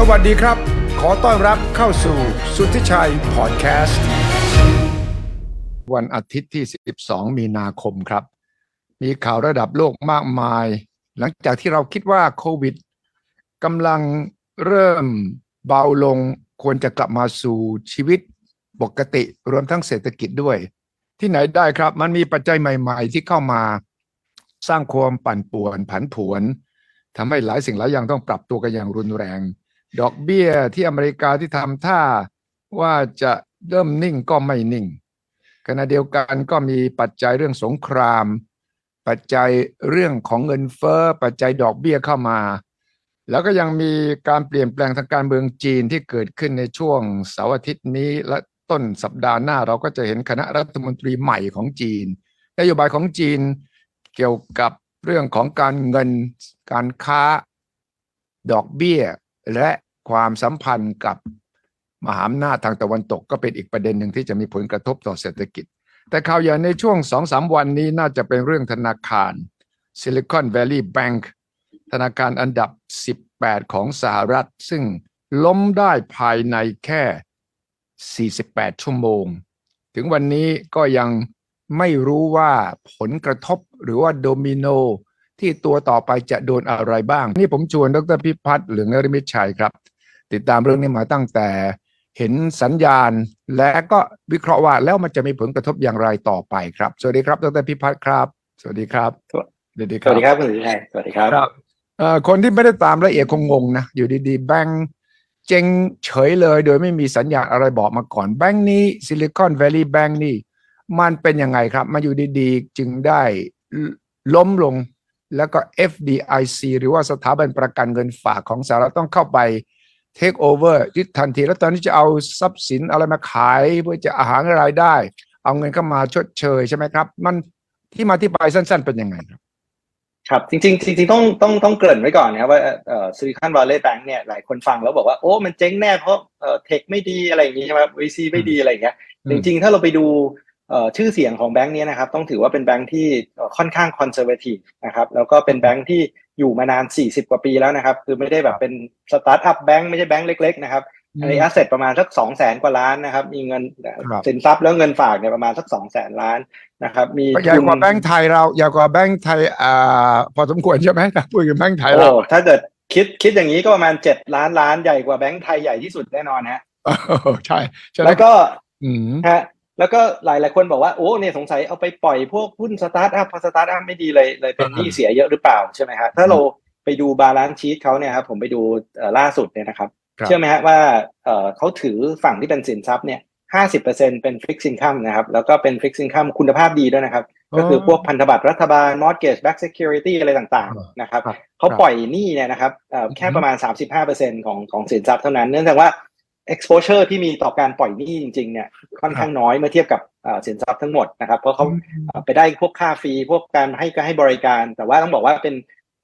สวัสดีครับ ขอต้อนรับเข้าสู่สุทธิชัยพอดแคสต์ วันอาทิตย์ที่ 12 มีนาคมครับ มีข่าวระดับโลกมากมาย หลังจากที่เราคิดว่าโควิดกำลังเริ่มเบาลงควรจะกลับมาสู่ชีวิตปกติรวมทั้งเศรษฐกิจด้วย ที่ไหนได้ครับ มันมีปัจจัยใหม่ ๆ ที่เข้ามาสร้างความปั่นป่วนผันผวนทำให้หลายสิ่งหลายอย่างต้องปรับตัวกันอย่างรุนแรง ดอกเบี้ยที่อเมริกาที่ทำท่าว่าจะเริ่มนิ่งก็ไม่นิ่ง ขณะเดียวกันก็มีปัจจัยเรื่องสงคราม ปัจจัยเรื่องของเงินเฟ้อปัจจัยดอกเบี้ยเข้ามา แล้วก็ยังมีการเปลี่ยนแปลงทางการเมืองจีนที่เกิดขึ้นในช่วงเสาร์อาทิตย์นี้และต้นสัปดาห์หน้าเราก็จะเห็นคณะรัฐมนตรีใหม่ของจีน นโยบายของจีนเกี่ยวกับเรื่องของการเงินการค้า ดอกเบี้ย และความสัมพันธ์กับมหาอำนาจทางตะวันตกก็เป็นอีกประเด็นหนึ่งที่จะมีผลกระทบต่อเศรษฐกิจ แต่ข่าวใหญ่ในช่วงสองสามวันนี้น่าจะเป็นเรื่องธนาคาร Silicon Valley Bank ธนาคารอันดับ 18 ของสหรัฐ ซึ่งล้มได้ภายในแค่ 48 ชั่วโมง ถึงวันนี้ก็ยังไม่รู้ว่าผลกระทบหรือว่าโดมิโน ที่ตัวต่อไปจะโดนอะไรบ้าง นี่ผมชวนดรพิพัฒน์เหลืองนริมิตชัยครับ ติดตามเรื่องนี้มาตั้งแต่เห็นสัญญาณ และก็วิเคราะห์ว่าแล้วมันจะมีผลกระทบอย่างไรต่อไปครับ สวัสดีครับดรพิพัฒน์ครับ สวัสดีครับสวัสดีครับสวัสดีครับคุณสุชัยสวัสดีครับครับคนที่ไม่ได้ตามละเอียดคงงงนะ อยู่ดีๆ แบงค์เจงเฉยเลยโดยไม่มีสัญญาณอะไรบอกมาก่อนแบงค์นี้ Silicon Valley Bank นี่มันเป็นยังไงครับ มาอยู่ดีๆ จึงได้ล้มลง แล้วก็ FDIC หรือว่าสถาบันประกันเงินฝากของสหรัฐต้องเข้าไป take over ยึดทันที แล้วตอนนี้จะเอาทรัพย์สินอะไรมาขาย เพื่อจะอาหารรายได้ เอาเงินเข้ามาชดเชยใช่ไหมครับ มันที่มาที่ไปสั้น ๆ เป็นยังไงครับครับจริงๆจริงๆต้องต้องต้องเกริ่นไว้ก่อนนะครับว่าเอ่อ Silicon Valley Bank เนี่ยหลายคนฟังแล้วบอกว่าโอ้มันเจ๊งแน่เพราะเอ่อ tech ไม่ดีอะไรอย่างงี้ใช่ไหม VC ไม่ดีอะไรอย่างเงี้ยจริงๆ ถ้าเราไปดู ชื่อเสียงของแบงค์นี้นะครับต้องถือว่าเป็นแบงค์ที่ค่อนข้าง conservative นะครับแล้วก็เป็นแบงค์ที่อยู่มานาน 40 กว่าปีแล้วนะครับ คือไม่ได้แบบเป็น startup bank ไม่ใช่แบงค์เล็กๆนะครับใน asset ประมาณสักสองแสนกว่าล้านนะครับ มีเงินสินทรัพย์แล้วเงินฝากเนี่ยประมาณสักสองแสนล้านนะครับ มีใหญ่กว่าแบงค์ไทยเราใหญ่กว่าแบงค์ไทยอ่าพอสมควรใช่ไหมครับพูดถึงแบงค์ไทยเราถ้าเกิดคิดคิดอย่างนี้ก็ประมาณเจ็ดล้านล้านใหญ่กว่าแบงค์ไทยใหญ่ที่สุดแน่นอนนะใช่แล้วก็ฮะ แล้วก็หลายหลายคนบอกว่าโอ้เนี่ยสงสัยเอาไปปล่อยพวกหุ้นสตาร์ทอัพพอสตาร์ทอัพไม่ดีเลยเลยเป็นหนี้เสียเยอะหรือเปล่าใช่ไหมครับถ้าเราไปดู balance sheet เขาเนี่ยครับผมไปดูล่าสุดเนี่ยนะครับเชื่อไหมฮะว่าเขาถือฝั่งที่เป็นสินทรัพย์เนี่ยห้าสิบเปอร์เซ็นเป็น fixed income นะครับแล้วก็เป็น fixed income คุณภาพดีด้วยนะครับ ก็คือพวกพันธบัตรรัฐบาล mortgage backed security อะไรต่างๆนะครับเขาปล่อยหนี้เนี่ยนะครับแค่ประมาณ35%ของของสินทรัพย์เท่านั้น เนื่องจากว่า exposure ที่มีต่อการปล่อยหนี้จริงๆเนี่ยค่อนข้างน้อยเมื่อเทียบกับสินทรัพย์ทั้งหมดนะครับเพราะเขาไปได้พวกค่า fee พวกการให้ก็ให้บริการ แต่ว่าต้องบอกว่าเป็น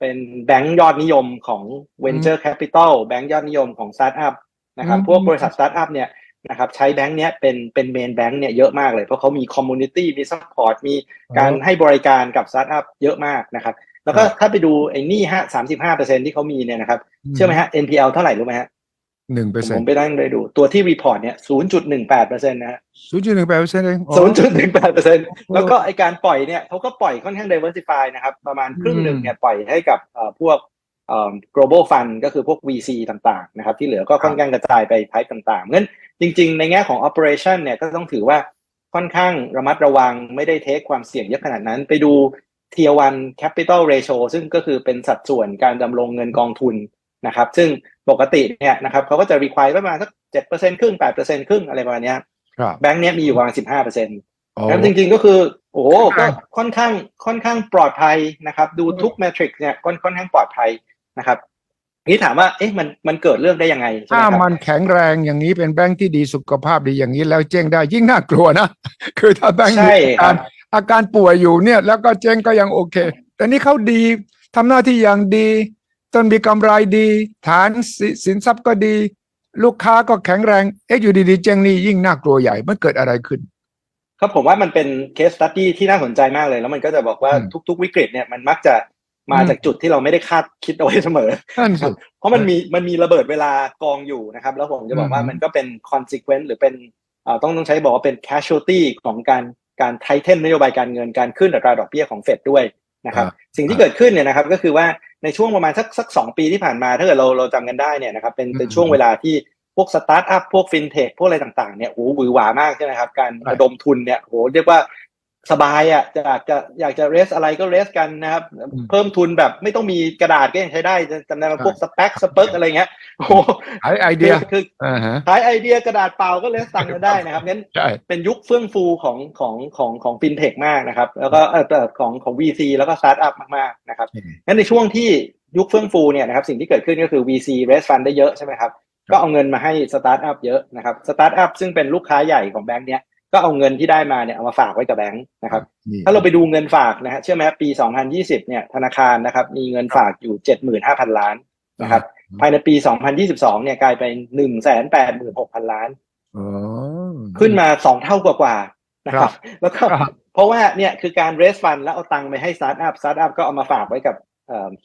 เป็นแบงก์ยอดนิยมของ venture capital แบงก์ยอดนิยมของ startup นะครับพวกบริษัท startup เนี่ยนะครับใช้แบงก์เนี้ยเป็นเป็น main bank เนี่ยเยอะมากเลย เพราะเขามี community มี support มีการให้บริการกับสตาร์ทอัพเยอะมากนะครับแล้วก็ถ้าไปดูไอ้นี่ฮะสามสิบห้าเปอร์เซ็นที่เขามีเนี่ยนะครับเชื่อไหมฮะ NPL เท่าไหร่รู้ไหมฮะ หนึ่งเปอร์เซ็นผมไปนั่งไปดู ตัวที่ report เนี่ยศูนย์จุดหนึ่งแปดเปอร์เซ็นต์นะฮะศูนย์จุดหนึ่งแปดเปอร์เซ็นต์เองศูนย์จุดหนึ่งแปดเปอร์เซ็นต์แล้วก็ไอการปล่อยเนี่ยเขาก็ปล่อยค่อนข้าง diversify นะครับ ประมาณครึ่งหนึ่งเนี่ยปล่อยให้กับพวก global fund ก็คือพวก VC ต่างๆนะครับที่เหลือก็ค่อนข้างกระจายไปไพป์ต่างๆงั้นจริง ๆ ในแง่ของ operation เนี่ยก็ต้องถือว่าค่อนข้างระมัดระวังไม่ได้เทคความเสี่ยงเยอะขนาดนั้นไปดู tier one capital ratio ซึ่งก็คือเป็นสัดส่วนการดำรงเงินกองทุน นะครับ ซึ่งปกติเนี่ยนะครับเขาก็จะ require ประมาณสักเจ็ดเปอร์เซ็นครึ่งแปดเปอร์เซ็นครึ่งอะไรประมาณนี้แบงค์เนี้ยมีอยู่ประมาณสิบห้าเปอร์เซ็นต์แล้วจริงๆก็คือ โอ้ก็ค่อนข้างค่อนข้างปลอดภัยนะครับ ดูทุกเมทริกเนี่ยค่อนค่อนข้างปลอดภัยนะครับนี่ถามว่าเอ๊ะมันมันเกิดเรื่องได้ยังไงถ้ามันแข็งแรงอย่างนี้เป็นแบงค์ที่ดีสุขภาพดีอย่างนี้แล้วเจ๊งได้ยิ่งน่ากลัวนะ คือถ้าแบงค์มีอาการอาการป่วยอยู่เนี่ย แล้วก็เจ๊งก็ยังโอเค แต่นี่เขาดีทำหน้าที่อย่างดี ต้นมีกำไรดี ฐานสินทรัพย์ก็ดี ลูกค้าก็แข็งแรงเอ๊ะอยู่ดีๆเจ๊งนี่ยิ่งน่ากลัวใหญ่มันเกิดอะไรขึ้น ครับผมว่ามันเป็น case study ที่น่าสนใจมากเลย แล้วมันก็จะบอกว่าทุก ๆ วิกฤตเนี่ยมันมักจะมาจากจุดที่เราไม่ได้คาดคิดเอาไว้เสมอนั่นสิเพราะมันมีมันมีระเบิดเวลากองอยู่นะครับ แล้วผมจะบอกว่าอืมมันก็เป็น consequence หรือเป็นเอ่อต้องต้องใช้บอกว่าเป็น casualty ของการการ tighten นโยบายการเงินการขึ้นอัตราดอกเบี้ยของเฟดด้วยนะครับ สิ่งที่เกิดขึ้นเนี่ยนะครับก็คือว่า ในช่วงประมาณสักสักสองปีที่ผ่านมาถ้าเกิดเราเราจำกันได้เนี่ยนะครับเป็นเป็นช่วงเวลาที่พวกสตาร์ทอัพพวกฟินเทคพวกอะไรต่างๆเนี่ยโอ้โหหวือหวามากใช่ไหมครับการระดมทุนเนี่ยโอ้โหเรียกว่า สบายอะอยากจะอยากจะ raise อะไรก็ raise กันนะครับ เพิ่มทุนแบบไม่ต้องมีกระดาษก็ยังใช้ได้จำได้ไหมพวก SPAC SPAC อะไรเงี้ยโอ้โหไอไอเดียคืออ่าฮะขายไอเดียกระดาษเปล่าก็ raise ตังค์กันได้นะครับงั้นใช่เป็นยุคเฟื่องฟูของของของของฟินเทคมากนะครับ แล้วก็เออเอ่อของของ VC แล้วก็สตาร์ทอัพมากๆนะครับงั้นในช่วงที่ยุคเฟื่องฟูเนี่ยนะครับสิ่งที่เกิดขึ้นก็คือ VC raise fund ได้เยอะใช่ไหมครับก็เอาเงินมาให้สตาร์ทอัพเยอะนะครับสตาร์ทอัพซึ่งเป็นลูกค้าใหญ่ของแบงค์เนี้ย ก็เอาเงินที่ได้มาเนี่ยเอามาฝากไว้กับแบงค์นะครับนี่ถ้าเราไปดูเงินฝากนะฮะเชื่อไหมครับปี 2020 เนี่ยธนาคารนะครับ มีเงินฝากอยู่ 75,000 ล้านนะครับ ภายในปี 2022 เนี่ยกลายเป็น 186,000 ล้านอ๋อขึ้นมาสองเท่ากว่าๆนะครับ แล้วก็ครับเพราะว่าเนี่ยคือการ raise fund แล้วเอาตังค์ไปให้ startup startup ก็เอามาฝากไว้กับ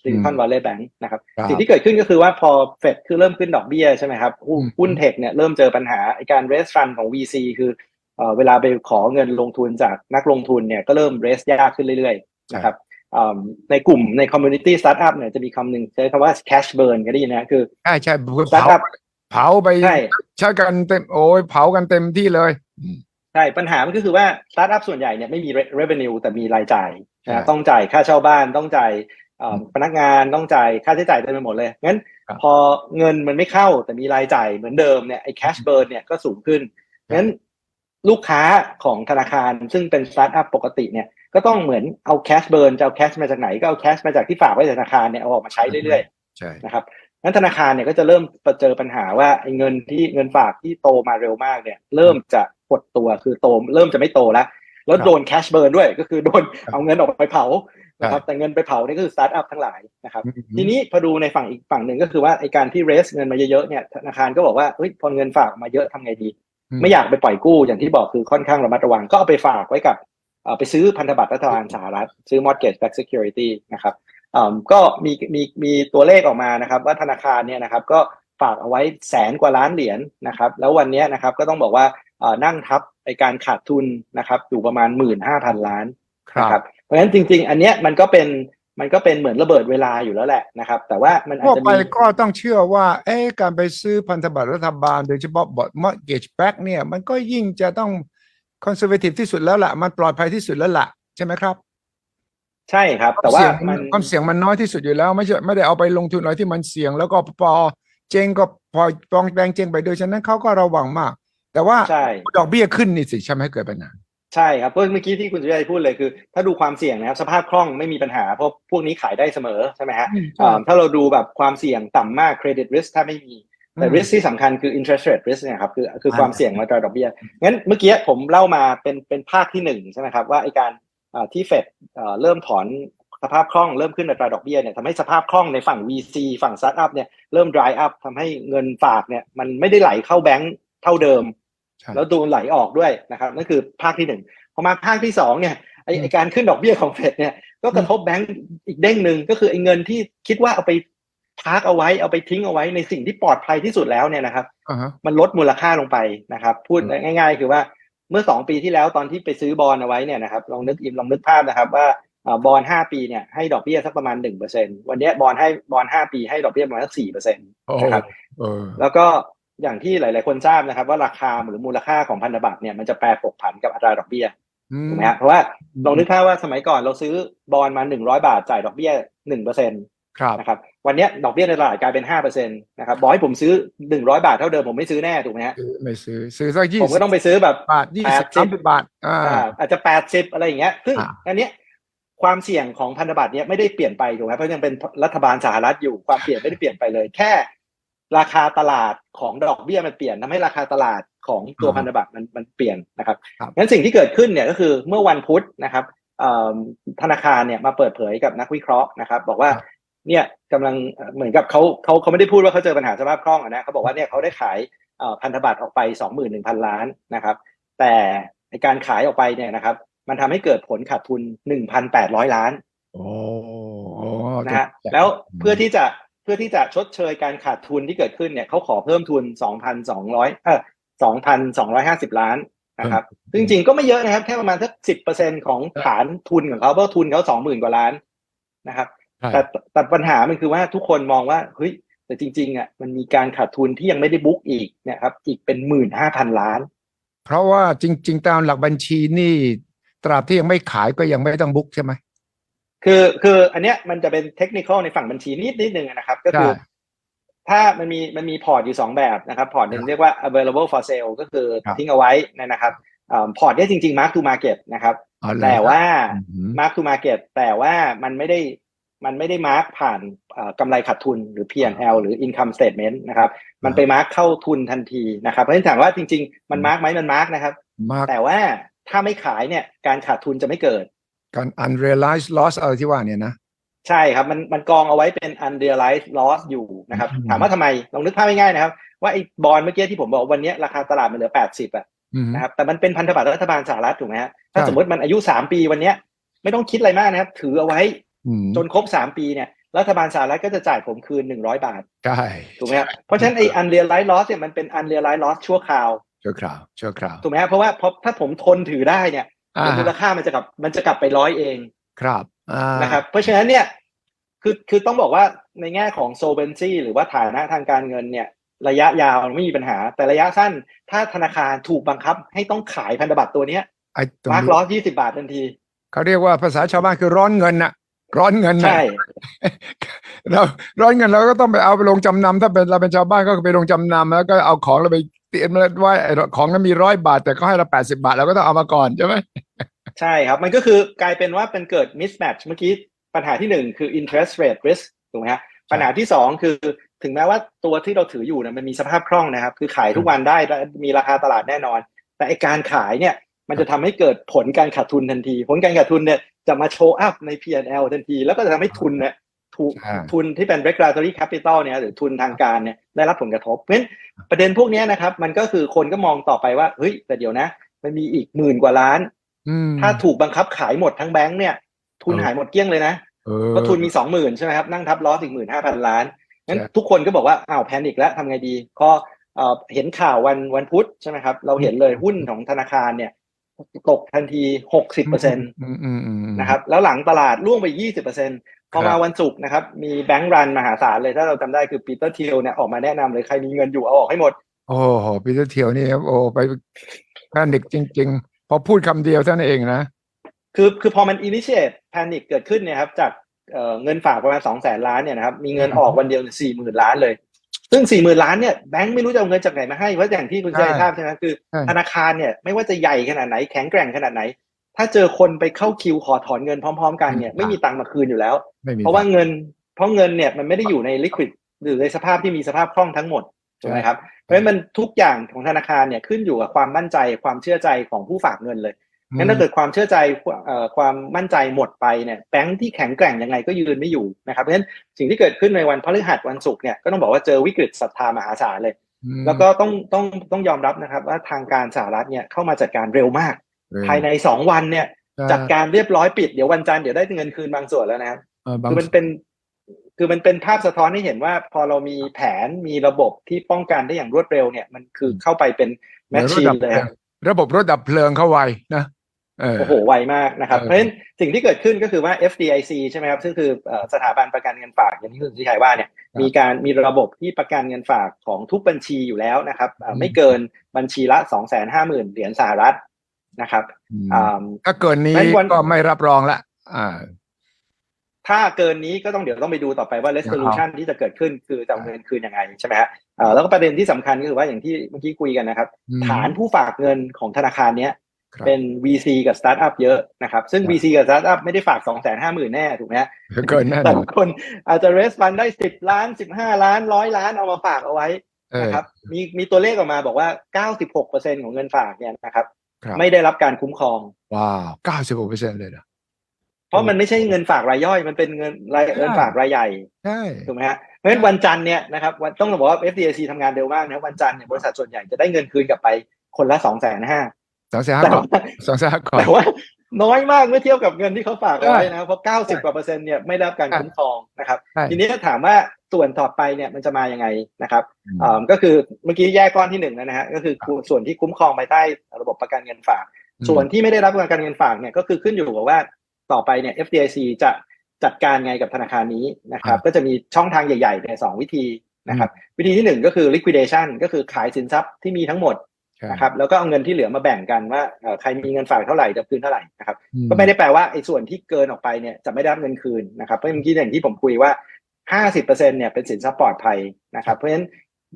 Silicon Valley Bank นะครับครับสิ่งที่เกิดขึ้นก็คือว่าพอเฟดคือเริ่มขึ้นดอกเบี้ยใช่ไหมครับหุ้นอืมหุ้น tech เนี่ยเริ่มเจอปัญหาไอการ raise fund ของ VC คือ เอ่อเวลาไปขอเงินลงทุนจากนักลงทุนเนี่ยก็เริ่ม raise ยากขึ้นเรื่อยๆนะครับอ่าในกลุ่มใน community startup เนี่ยจะมีคำหนึ่งใช้คำว่า cash burn ก็ได้ยินนะคือใช่ใช่เผา startup เผาไปใช่ใช้กันเต็มโอ้ยเผากันเต็มที่เลยใช่ปัญหามันก็คือว่าสตาร์ทอัพส่วนใหญ่เนี่ยไม่มี re- revenue แต่มีรายจ่ายใช่นะต้องจ่ายค่าเช่าบ้านต้องจ่ายเอ่อพนักงานต้องจ่ายค่าใช้จ่ายเต็มไปหมดเลยงั้นครับพอเงินมันไม่เข้าแต่มีรายจ่ายเหมือนเดิมเนี่ยไอ้ cash burn เนี่ยก็สูงขึ้นงั้น ลูกค้าของธนาคารซึ่งเป็นสตาร์ทอัพปกติเนี่ยก็ต้องเหมือนเอา cash burn จะเอา cash มาจากไหนก็เอา cash มาจากที่ฝากไว้ในธนาคารเนี่ยเอาออกมาใช้เรื่อยๆใช่นะครับนั้นธนาคารเนี่ยก็จะเริ่มเจอปัญหาว่าไอ้เงินที่เงินฝากที่โตมาเร็วมากเนี่ย เริ่มจะหดตัวคือโต เริ่มจะไม่โตแล้วแล้วโดน cash burn ด้วยก็คือโดนเอาเงินออกไปเผานะครับแต่เงินไปเผานี่ก็คือสตาร์ทอัพทั้งหลายนะครับทีนี้พอดูในฝั่งอีกฝั่งหนึ่งก็คือว่าไอ้การที่ raise เงินมาเยอะๆเนี่ยธนาคารก็บอกว่าเฮ้ยพอเงินฝากมาเยอะทำไงดี ไม่อยากไปปล่อยกู้อย่างที่บอกคือค่อนข้างระมัดระวังก็เอาไปฝากไว้กับเอ่อไปซื้อพันธบัตรรัฐบาลสหรัฐ ซื้อ mortgage backed security นะครับอ่าก็มีมีมีตัวเลขออกมานะครับ ว่าธนาคารเนี่ยนะครับก็ฝากเอาไว้แสนกว่าล้านเหรียญนะครับแล้ววันเนี้ยนะครับก็ต้องบอกว่าเอ่อนั่งทับไอการขาดทุนนะครับอยู่ประมาณหมื่นห้าพันล้านครันะบครับเพราะฉะนั้นจริง ๆ อันเนี้ยมันก็เป็น มันก็เป็นเหมือนระเบิดเวลาอยู่แล้วแหละนะครับ แต่ว่ามันอาจทั่วจะไปมีก็ต้องเชื่อว่าเอ๊ะการไปซื้อพันธบัตรรัฐบาลโดยเฉพาะบอ mortgage back เนี่ยมันก็ยิ่งจะต้อง conservative ที่สุดแล้วล่ะ มันปลอดภัยที่สุดแล้วล่ะ ใช่ไหมครับ ใช่ครับ แต่ว่าเสี่ยงมันความเสี่ยงมันน้อยที่สุดอยู่แล้วไม่ใช่ไม่ได้เอาไปลงทุนอะไรที่มันเสี่ยง แล้วก็พอเจงก็พอปองแปลงเจงไปโดยฉะนั้นเขาก็ระวังมาก แต่ว่าใช่ดอกเบี้ยขึ้นนี่สิใช่ไหมเกิดปัญหา ใช่ครับเพราะเมื่อกี้ที่คุณสุชัยพูดเลยคือ ถ้าดูความเสี่ยงนะครับสภาพคล่องไม่มีปัญหาเพราะพวกนี้ขายได้เสมอใช่ไหมฮะอืมใช่อ่าถ้าเราดูแบบความเสี่ยงต่ำมาก credit risk ถ้าไม่มีแต่ risk ที่สำคัญคือ interest rate risk เนี่ยครับคือคือความเสี่ยงมาจากดอกเบี้ยงั้นเมื่อกี้ผมเล่ามาเป็นเป็นภาคที่หนึ่งใช่ไหมครับว่าไอการอ่าที่เฟดเริ่มถอนสภาพคล่องเริ่มขึ้นอัตราดอกเบี้ยเนี่ยทำให้สภาพคล่องในฝั่ง VC ฝั่ง startup เนี่ยเริ่ม dry up ทำให้เงินฝากเนี่ยมันไม่ได้ไหลเข้าแบงก์เท่าเดิมใช่ แล้วดูไหลออกด้วยนะครับนั่นคือภาคที่หนึ่งพอมาภาคที่สองเนี่ยไออืมไอการขึ้นดอกเบี้ยของเฟดเนี่ยก็กระทบแบงก์อีกเด้งหนึ่งก็คือไอเงินที่คิดว่าเอาไป park เอาไว้เอาไปทิ้งเอาไว้ในสิ่งที่ปลอดภัยที่สุดแล้วเนี่ยนะครับอ่าฮะมันลดมูลค่าลงไปนะครับ พูดอืมง่าย ๆ คือว่าเมื่อสองปีที่แล้วตอนที่ไปซื้อบอลเอาไว้เนี่ยนะครับลองนึกอิมลองนึกภาพนะครับว่าอ่าบอลห้าปีเนี่ยให้ดอกเบี้ยสักประมาณหนึ่งเปอร์เซ็นวันเนี้ยบอลให้บอลห้าปีให้ดอกเบี้ยประมาณสักสี่เปอร์เซ็นต์โอ้นะครับเออแล้วก็ อย่างที่หลาย ๆ คนทราบนะครับ ว่าราคาหรือมูลค่าของพันธบัตรเนี่ยมันจะแปรผกผันกับอัตราดอกเบี้ยอืถูกไหมฮะเพราะว่าลองนึกภาพว่าสมัยก่อนเราซื้อบอลมาหนึ่งร้อยบาทจ่ายดอกเบี้ยหนึ่งเปอร์เซ็นต์ครับนะครับวันเนี้ยดอกเบี้ยในตลาดกลายเป็นห้าเปอร์เซ็นต์นะครับบอกให้ผมซื้อหนึ่งร้อยบาทเท่าเดิมผมไม่ซื้อแน่ถูกไหมฮะซื้อไม่ซื้อซื้อสักยี่ผมสิก็บต้องไปซื้อแบบบาทยี่สิบ80สามสิบบาทอ่าอ่าอาจจะแปดสิบอะไรอย่างเงี้ยซึ่งอ่าอันเนี้ยความเสี่ยงของพันธบัตรเนี้ยไม่ได้เปลี่ยนไปถูกไหมเพราะยังเป็นรัฐบาลสหรัฐอยู่ความเปลี่ยนไม่ได้เปลี่ยนไปเลย แค่ ราคาตลาดของดอกเบี้ยมันเปลี่ยนทำให้ราคาตลาดของตัวพันธบัตรมันมันเปลี่ยนนะครับครับงั้นสิ่งที่เกิดขึ้นเนี่ยก็คือเมื่อวันพุธนะครับเอ่อธนาคารเนี่ยมาเปิดเผยกับนักวิเคราะห์นะครับ บอกว่าครับเนี่ยกำลังเอ่อเหมือนกับเขาเขาเขาไม่ได้พูดว่าเขาเจอปัญหาสภาพคล่องอะนะเขาบอกว่าเนี่ยเขาได้ขายเอ่อพันธบัตรออกไปสองหมื่นหนึ่งพันล้านนะครับ แต่ในการขายออกไปเนี่ยนะครับ มันทำให้เกิดผลขาดทุนหนึ่งพันแปดร้อยล้านโอ้โอ้นะฮะแล้วเพื่อที่จะเพื่อที่จะชดเชยการขาดทุนที่เกิดขึ้นเนี่ยเขาขอเพิ่มทุน 2,200เออ2,250 ล้านนะครับซึ่งจริงๆก็ไม่เยอะนะครับ แค่ประมาณสักสิบเปอร์เซ็นของฐานทุนของเขาเพราะทุนเขาสองหมื่นกว่าล้านนะครับ แต่แต่ปัญหามันคือว่าทุกคนมองว่าเฮ้ยแต่จริงๆอะมันมีการขาดทุนที่ยังไม่ได้ book อีกเนี่ยครับ อีกเป็นหมื่นห้าพันล้าน เพราะว่าจริง ๆ ตามหลักบัญชีนี่ ตราบที่ยังไม่ขายก็ยังไม่ต้อง book ใช่ไหม คือคืออันเนี้ยมันจะเป็นเทคนิคในฝั่งบัญชีนิดนิดนึงนะครับ ก็คือ ถ้ามันมีมันมีพอร์ตอยู่สองแบบนะครับ พอร์ตหนึ่งเรียกว่า available for sale ก็คือทิ้งเอาไว้นะครับพอร์ตเนี้ยจริง ๆ mark to market นะครับ แต่ว่า mark to market แต่ว่ามันไม่ได้มันไม่ได้ mark ผ่านกำไรขาดทุนหรือ P&L หรือ income statement นะครับ มันไป mark เข้าทุนทันทีนะครับ เพราะฉะนั้นถามว่าจริง ๆ มัน mark ไหมมัน mark นะครับ แต่ว่าถ้าไม่ขายเนี่ยการขาดทุนจะไม่เกิด การ unrealized loss อะไรที่ว่าเนี่ยนะ ใช่ครับ มันมันกองเอาไว้เป็น unrealized loss อยู่นะครับ ถามว่าทำไมลองนึกภาพง่ายๆนะครับ ว่าไอ้บอลเมื่อกี้ที่ผมบอกวันนี้ราคาตลาดมันเหลือ 80อะนะครับแต่มันเป็นพันธบัตรรัฐบาลสหรัฐถูกไหมฮะถ้าสมมติมันอายุ 3 ปีวันนี้ไม่ต้องคิดอะไรมากนะครับ ถือเอาไว้จนครบ 3 ปีเนี่ยรัฐบาลสหรัฐก็จะจ่ายผมคืน 100 บาทใช่ถูกไหมครับเพราะฉะนั้นไอ้ unrealized loss เนี่ยมันเป็น unrealized loss ชั่วคราวชั่วคราวชั่วคราวถูกไหมครับเพราะว่าพอถ้าผมทนถือได้เนี่ย มูลค่ามันจะกลับ มันจะกลับไปร้อยเองครับนะครับ เพราะฉะนั้นเนี่ยคือคือต้องบอกว่าในแง่ของ solvency หรือว่าฐานะทางการเงินเนี่ย ระยะยาวไม่มีปัญหา แต่ระยะสั้น ถ้าธนาคารถูกบังคับ ให้ต้องขายพันธบัตรตัวเนี้ยมาร์กลอสยี่สิบาททันทีเขาเรียกว่าภาษาชาวบ้านคือร้อนเงินน่ะ ร้อนเงินใช่เราร้อนเงินเราก็ต้องไปเอาไปลงจำนำถ้าเป็นเราเป็นชาวบ้านก็ไปลงจำนำแล้วก็เอาของเราไป เตรียมไว้ของนั้นมีร้อยบาท แต่เขาให้เราแปดสิบาทเราก็ต้องเอามาก่อนใช่ไหมใช่ครับ มันก็คือกลายเป็นว่าเป็นเกิด mismatch เมื่อกี้ปัญหาที่หนึ่งคือ interest rate risk ถูกไหมฮะปัญหาที่สองคือถึงแม้ว่าตัวที่เราถืออยู่เนี่ยมันมีสภาพคล่องนะครับ คือขายทุกวันได้มีราคาตลาดแน่นอน แต่ไอการขายเนี่ยมันจะทำให้เกิดผลการขาดทุนทันที ผลการขาดทุนเนี่ยจะมาโชว์อัพใน P&L ทันที แล้วก็จะทำให้ทุนเนี่ย ทุนที่เป็น regulatory capital เนี่ยหรือทุนทางการเนี่ยได้รับผลกระทบเพราะฉะนั้นประเด็นพวกนี้นะครับ มันก็คือคนก็มองต่อไปว่าเฮ้ยแต่เดี๋ยวนะ มันมีอีกหมื่นกว่าล้านถ้าถูกบังคับขายหมดทั้งแบงค์เนี่ย ทุนหายหมดเกลี้ยงเลยนะเพราะทุนมีสองหมื่นใช่ไหมครับนั่งทับ loss ถึงหมื่นห้าพันล้านงั้นทุกคนก็บอกว่าอ้าว panic แล้วทำไงดีพอเห็นข่าววันวันพุธใช่ไหมครับ เราเห็นเลยหุ้นของธนาคารเนี่ยตกทันทีหกสิบเปอร์เซ็นต์นะครับ แล้วหลังตลาดร่วงไปยี่สิบเปอร์เซ็นต์ พอมาวันศุกร์นะครับ มี bank run มหาศาลเลยถ้าเราจำได้คือ Peter Thiel เนี่ยออกมาแนะนำเลยใครมีเงินอยู่เอาออกให้หมด โอ้โห Peter Thiel นี่ครับโอ้ไปpanic จริง ๆ พอพูดคำเดียวเท่านั้นเองนะ คือคือพอมัน initiate panic เกิดขึ้นเนี่ยครับจากเงินฝากประมาณสองแสนล้านเนี่ยนะครับมีเงินออกวันเดียวสี่หมื่นล้านเลย ซึ่งสี่หมื่นล้านเนี่ยแบงค์ไม่รู้จะเอาเงินจากไหนมาให้เพราะอย่างที่คุณชัยทราบใช่ไหมคือ ธนาคารเนี่ยไม่ว่าจะใหญ่ขนาดไหนแข็งแกร่งขนาดไหน ถ้าเจอคนไปเข้าคิวขอถอนเงินพร้อม ๆ กันเนี่ยไม่มีตังค์มาคืนอยู่แล้ว เพราะว่าเงิน เพราะเงินเนี่ยมันไม่ได้อยู่ใน liquid หรือในสภาพที่มีสภาพคล่องทั้งหมดถูกไหมครับเพราะฉะนั้นมันทุกอย่างของธนาคารเนี่ยขึ้นอยู่กับความมั่นใจความเชื่อใจของผู้ฝากเงินเลยงั้นถ้าเกิดความเชื่อใจความมั่นใจหมดไปเนี่ยแบงค์ที่แข็งแกร่งยังไงก็ยืนไม่อยู่นะครับเพราะฉะนั้นสิ่งที่เกิดขึ้นในวันพฤหัสวันศุกร์เนี่ยก็ต้องบอกว่าเจอวิกฤตศรัทธามหาศาลเลย แล้วก็ต้องต้องต้องยอมรับนะครับว่าทางการสหรัฐเนี่ยเข้ามาจัดการเร็วมาก ภายในสองวันเนี่ย จัดการเรียบร้อยปิดเดี๋ยววันจันทร์เดี๋ยวได้เงินคืนบางส่วนแล้วนะครับคือมันเป็น คือมันเป็นภาพสะท้อนให้เห็นว่า พอเรามีแผนมีระบบที่ป้องกันได้อย่างรวดเร็วเนี่ย มันคือเข้าไปเป็นแมชชีนเลยระบบรถดับเพลิงเข้าไวนะโอ้โหไวมากนะครับ เพราะฉะนั้นสิ่งที่เกิดขึ้นก็คือว่า FDIC ใช่ไหมครับซึ่งคือสถาบันประกันเงินฝากอย่างที่คุณสุชัยว่าเนี่ยมีการมีระบบที่ประกันเงินฝากของทุกบัญชีอยู่แล้วนะครับ ไม่เกินบัญชีละสองแสนห้าหมื่นเหรียญสหรัฐ นะครับถ้าเกินนี้ก็ไม่รับรองละถ้าเกินนี้ก็ต้องเดี๋ยวต้องไปดูต่อไปว่า resolution ที่จะเกิดขึ้นคือจะเงินคืนยังไงใช่ไหมฮะแล้วก็ประเด็นที่สำคัญก็คือว่าอย่างที่เมื่อกี้คุยกันนะครับ ฐานผู้ฝากเงินของธนาคารเนี้ยเป็น VC กับสตาร์ทอัพเยอะนะครับ ซึ่ง VC กับสตาร์ทอัพไม่ได้ฝากสองแสนห้าหมื่นแน่ ถูกไหมเกินแน่แต่คนอาจจะ raise fund ได้สิบล้านสิบห้าล้านร้อยล้านเอามาฝากเอาไว้นะครับมีมีตัวเลขออกมาบอกว่าเก้าสิบหกเปอร์เซ็นของเงินฝากเนี่ยนะครับ ไม่ได้รับการคุ้มครอง ว้าวเก้าสิบหกเปอร์เซ็นเลยนะเพราะมันไม่ใช่เงินฝากรายย่อย มันเป็นเงินรายเงินฝากรายใหญ่ใช่ถูกไหมฮะเพราะฉะนั้นวันจันทร์เนี่ยนะครับต้องบอกว่า FDIC ทำงานเร็วมากนะวันจันทร์เนี่ยบริษัทส่วนใหญ่จะได้เงินคืนกลับไปคนละสองแสนห้าสองแสนห้าก่อนสองแสนห้าก่อนแต่ว่า น้อยมากเมื่อเทียบกับเงินที่เขาฝากเอาไว้นะเพราะเก้าสิบกว่าเปอร์เซ็นต์เนี่ยไม่ได้รับการคุ้มครองนะครับ ทีนี้ถ้าถามว่าส่วนต่อไปเนี่ยมันจะมายังไงนะครับก็คือเมื่อกี้แยกก้อนที่หนึ่งนะฮะก็คือส่วนที่คุ้มครองภายใต้ระบบประกันเงินฝาก ส่วนที่ไม่ได้รับประกันเงินฝากเนี่ยก็คือขึ้นอยู่กับว่าต่อไปเนี่ย FDIC จะจัดการไงกับธนาคารนี้นะครับ ก็จะมีช่องทางใหญ่ๆในสองวิธีนะครับ วิธีที่หนึ่งก็คือ liquidation ก็คือขายสินทรัพย์ที่มีทั้งหมด นะครับแล้วก็เอาเงินที่เหลือมาแบ่งกันว่าใครมีเงินฝากเท่าไหร่จะคืนเท่าไหร่นะครับก็ไม่ได้แปลว่าไอ้ส่วนที่เกินออกไปเนี่ยจะไม่ได้รับเงินคืนนะครับเพราะเมื่อกี้อย่างที่ผมคุยว่า 50%เนี่ยเป็นสินทรัพย์ปลอดภัยนะครับเพราะฉะนั้น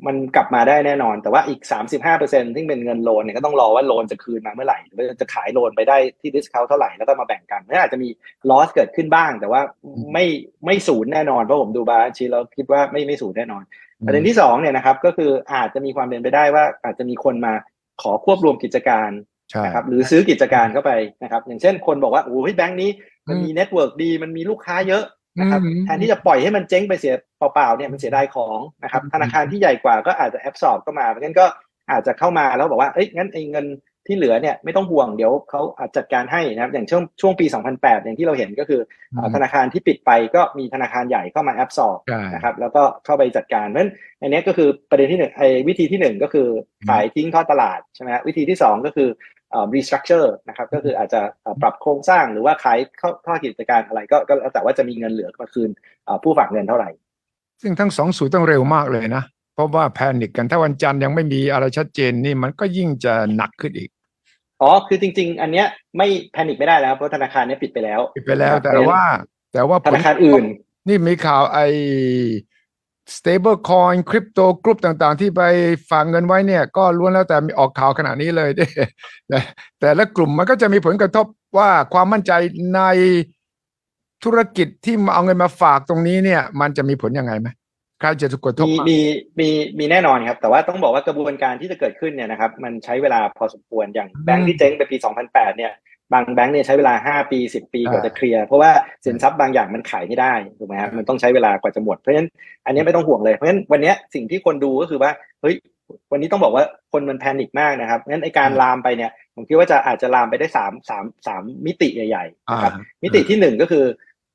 มันกลับมาได้แน่นอน แต่ว่าอีก 35%ที่เป็นเงิน loan เนี่ยก็ต้องรอว่า loan จะคืนมาเมื่อไหร่หรือจะขาย loan ไปได้ที่ discount เท่าไหร่แล้วก็มาแบ่งกันนั่นอาจจะมี loss เกิดขึ้นบ้าง แต่ว่าไม่ไม่ศูนย์แน่นอนเพราะผมดู balance sheet แล้วคิดว่าไม่ไม่ศูนย์แน่นอนประเด็นที่สองเนี่ยนะครับก็คืออาจจะมีความเป็นไปได้ว่าอาจจะมีคนมา ขอควบรวมกิจการนะครับหรือซื้อกิจการเข้าไปนะครับ อย่างเช่นคนบอกว่าโอ้ยแบงค์นี้มันมี network ดีมันมีลูกค้าเยอะนะครับแทนที่จะปล่อยให้มันเจ๊งไปเสียเปล่าๆเนี่ยมันเสียดายของนะครับธนาคารที่ใหญ่กว่าก็อาจจะ absorb เข้ามาเพราะงั้นก็อาจจะเข้ามาแล้วบอกว่าเอ้ยงั้นไอ้เงิน ที่เหลือเนี่ยไม่ต้องห่วงเดี๋ยวเขาอาจจัดการให้นะครับ อย่างช่วงช่วงปี 2008 อย่างที่เราเห็นก็คือธนาคารที่ปิดไปก็มีธนาคารใหญ่เข้ามา absorb นะครับแล้วก็เข้าไปจัดการเพราะฉะนั้นอันนี้ก็คือประเด็นที่หนึ่งไอ้วิธีที่หนึ่งก็คือขายทิ้งทอดตลาดใช่ไหมวิธีที่สองก็คือ restructure นะครับก็คืออาจจะปรับโครงสร้างหรือว่าขายเข้าท่อกิจการอะไรก็ก็แล้วแต่ว่าจะมีเงินเหลือมาคืนผู้ฝากเงินเท่าไหร่ ซึ่งทั้งสองสูตรต้องเร็วมากเลยนะ เพราะว่าแพนิคกันถ้าวันจันทร์ยังไม่มีอะไรชัดเจนนี่มันก็ยิ่งจะหนักขึ้นอีกอ๋อคือจริง ๆ อันเนี้ยไม่แพนิคไม่ได้แล้วเพราะธนาคารเนี้ยปิดไปแล้ว ปิดไปแล้วแต่ว่า แต่ว่าธนาคารอื่น นี่มีข่าวไอ stable coin คริปโตกรุ๊ปต่างๆ ที่ไปฝากเงินไว้เนี่ย ก็ล้วนแล้วแต่มีออกข่าวขนาดนี้เลยแต่แต่ละกลุ่มมันก็จะมีผลกระทบว่าความมั่นใจในธุรกิจที่เอาเงินมาฝากตรงนี้เนี่ย มันจะมีผลยังไงไหม ใครจะถูกกระทบมีมีมีมีแน่นอนครับ แต่ว่าต้องบอกว่ากระบวนการที่จะเกิดขึ้นเนี่ยนะครับ มันใช้เวลาพอสมควรอย่างแบงค์ที่เจ๊งไปปี 2008 เนี่ยบางแบงค์เนี่ยใช้เวลา 5 ปี 10 ปีกว่าจะเคลียร์เพราะว่าสินทรัพย์บางอย่างมันขายไม่ได้ถูกไหมครับมันต้องใช้เวลากว่าจะหมดเพราะฉะนั้นอันนี้ไม่ต้องห่วงเลยเพราะฉะนั้นวันนี้สิ่งที่คนดูก็คือว่าเฮ้ยวันนี้ต้องบอกว่าคนมันแพนิคมากนะครับงั้นไอการลามไปเนี่ยผมคิดว่าจะอาจจะลามไปได้สามสามสามมิติใหญ่ๆนะครับมิติที่หนึ่งก็คือ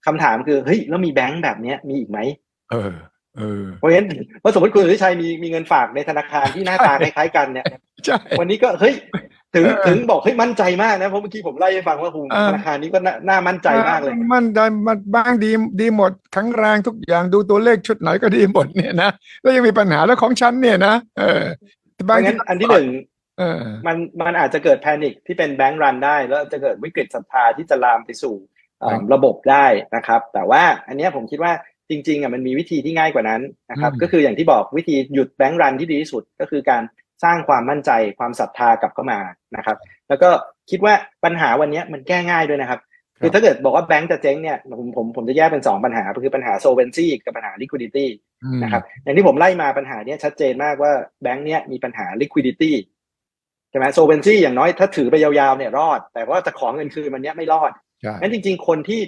คำถามคือเฮ้ยแล้วมีแบงค์แบบเนี้ยมีอีกไหม เออเออเพราะฉะนั้นว่าสมมติคุณสุชัยมีมีเงินฝากในธนาคารที่หน้าตาคล้ายๆกันเนี่ยวันนี้ก็เฮ้ยถึงถึงบอกเฮ้ยมั่นใจมากนะเพราะเมื่อกี้ผมไล่ให้ฟังว่าคุณธนาคารนี้ก็น่ามั่นใจมากเลย มั่นใจมันบ้างดีดีหมดแข็งแรงทุกอย่างดูตัวเลขชุดไหนก็ดีหมดเนี่ยนะแล้วยังมีปัญหาแล้วของฉันเนี่ยนะเออบางงั้นอันที่หนึ่งมันมันอาจจะเกิดแพนิคที่เป็นแบงก์รันได้ แล้วจะเกิดวิกฤตศรัทธาที่จะลามไปสู่ระบบได้นะครับ แต่ว่าอันนี้ผมคิดว่า จริงๆอะมันมีวิธีที่ง่ายกว่านั้นนะครับก็คืออย่างที่บอกวิธีหยุดแบงก์รันที่ดีที่สุด ก็คือการสร้างความมั่นใจความศรัทธากลับเข้ามานะครับ แล้วก็คิดว่าปัญหาวันนี้มันแก้ง่ายด้วยนะครับคือถ้าเกิดบอกว่าแบงก์จะเจ๊งเนี่ยผมผมผมจะแยกเป็น 2 ปัญหาคือปัญหา solvency กับปัญหา liquidity นะครับอย่างที่ผมไล่มาปัญหาเนี้ยชัดเจนมากว่าแบงก์เนี้ยมีปัญหา liquidity ใช่ไหม solvency อย่างน้อยถ้าถือไปยาวๆเนี่ยรอด แต่ว่าจะขอเงินคืนมันเนี้ยไม่รอดงั้นจริง ๆ คนที่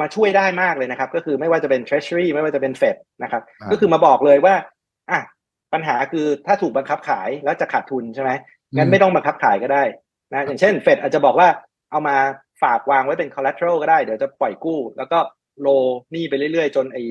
มาช่วยได้มากเลยนะครับ ก็คือไม่ว่าจะเป็น treasury ไม่ว่าจะเป็น fed นะครับ ก็คือมาบอกเลยว่าอะปัญหาคือถ้าถูกบังคับขายแล้วจะขาดทุนใช่ไหมงั้นไม่ต้องบังคับขายก็ได้นะอย่างเช่นเฟดอาจจะบอกว่าเอามาฝากวางไว้เป็น collateral ก็ได้เดี๋ยวจะปล่อยกู้ แล้วก็โลหนี้ไปเรื่อยๆ จนไอ้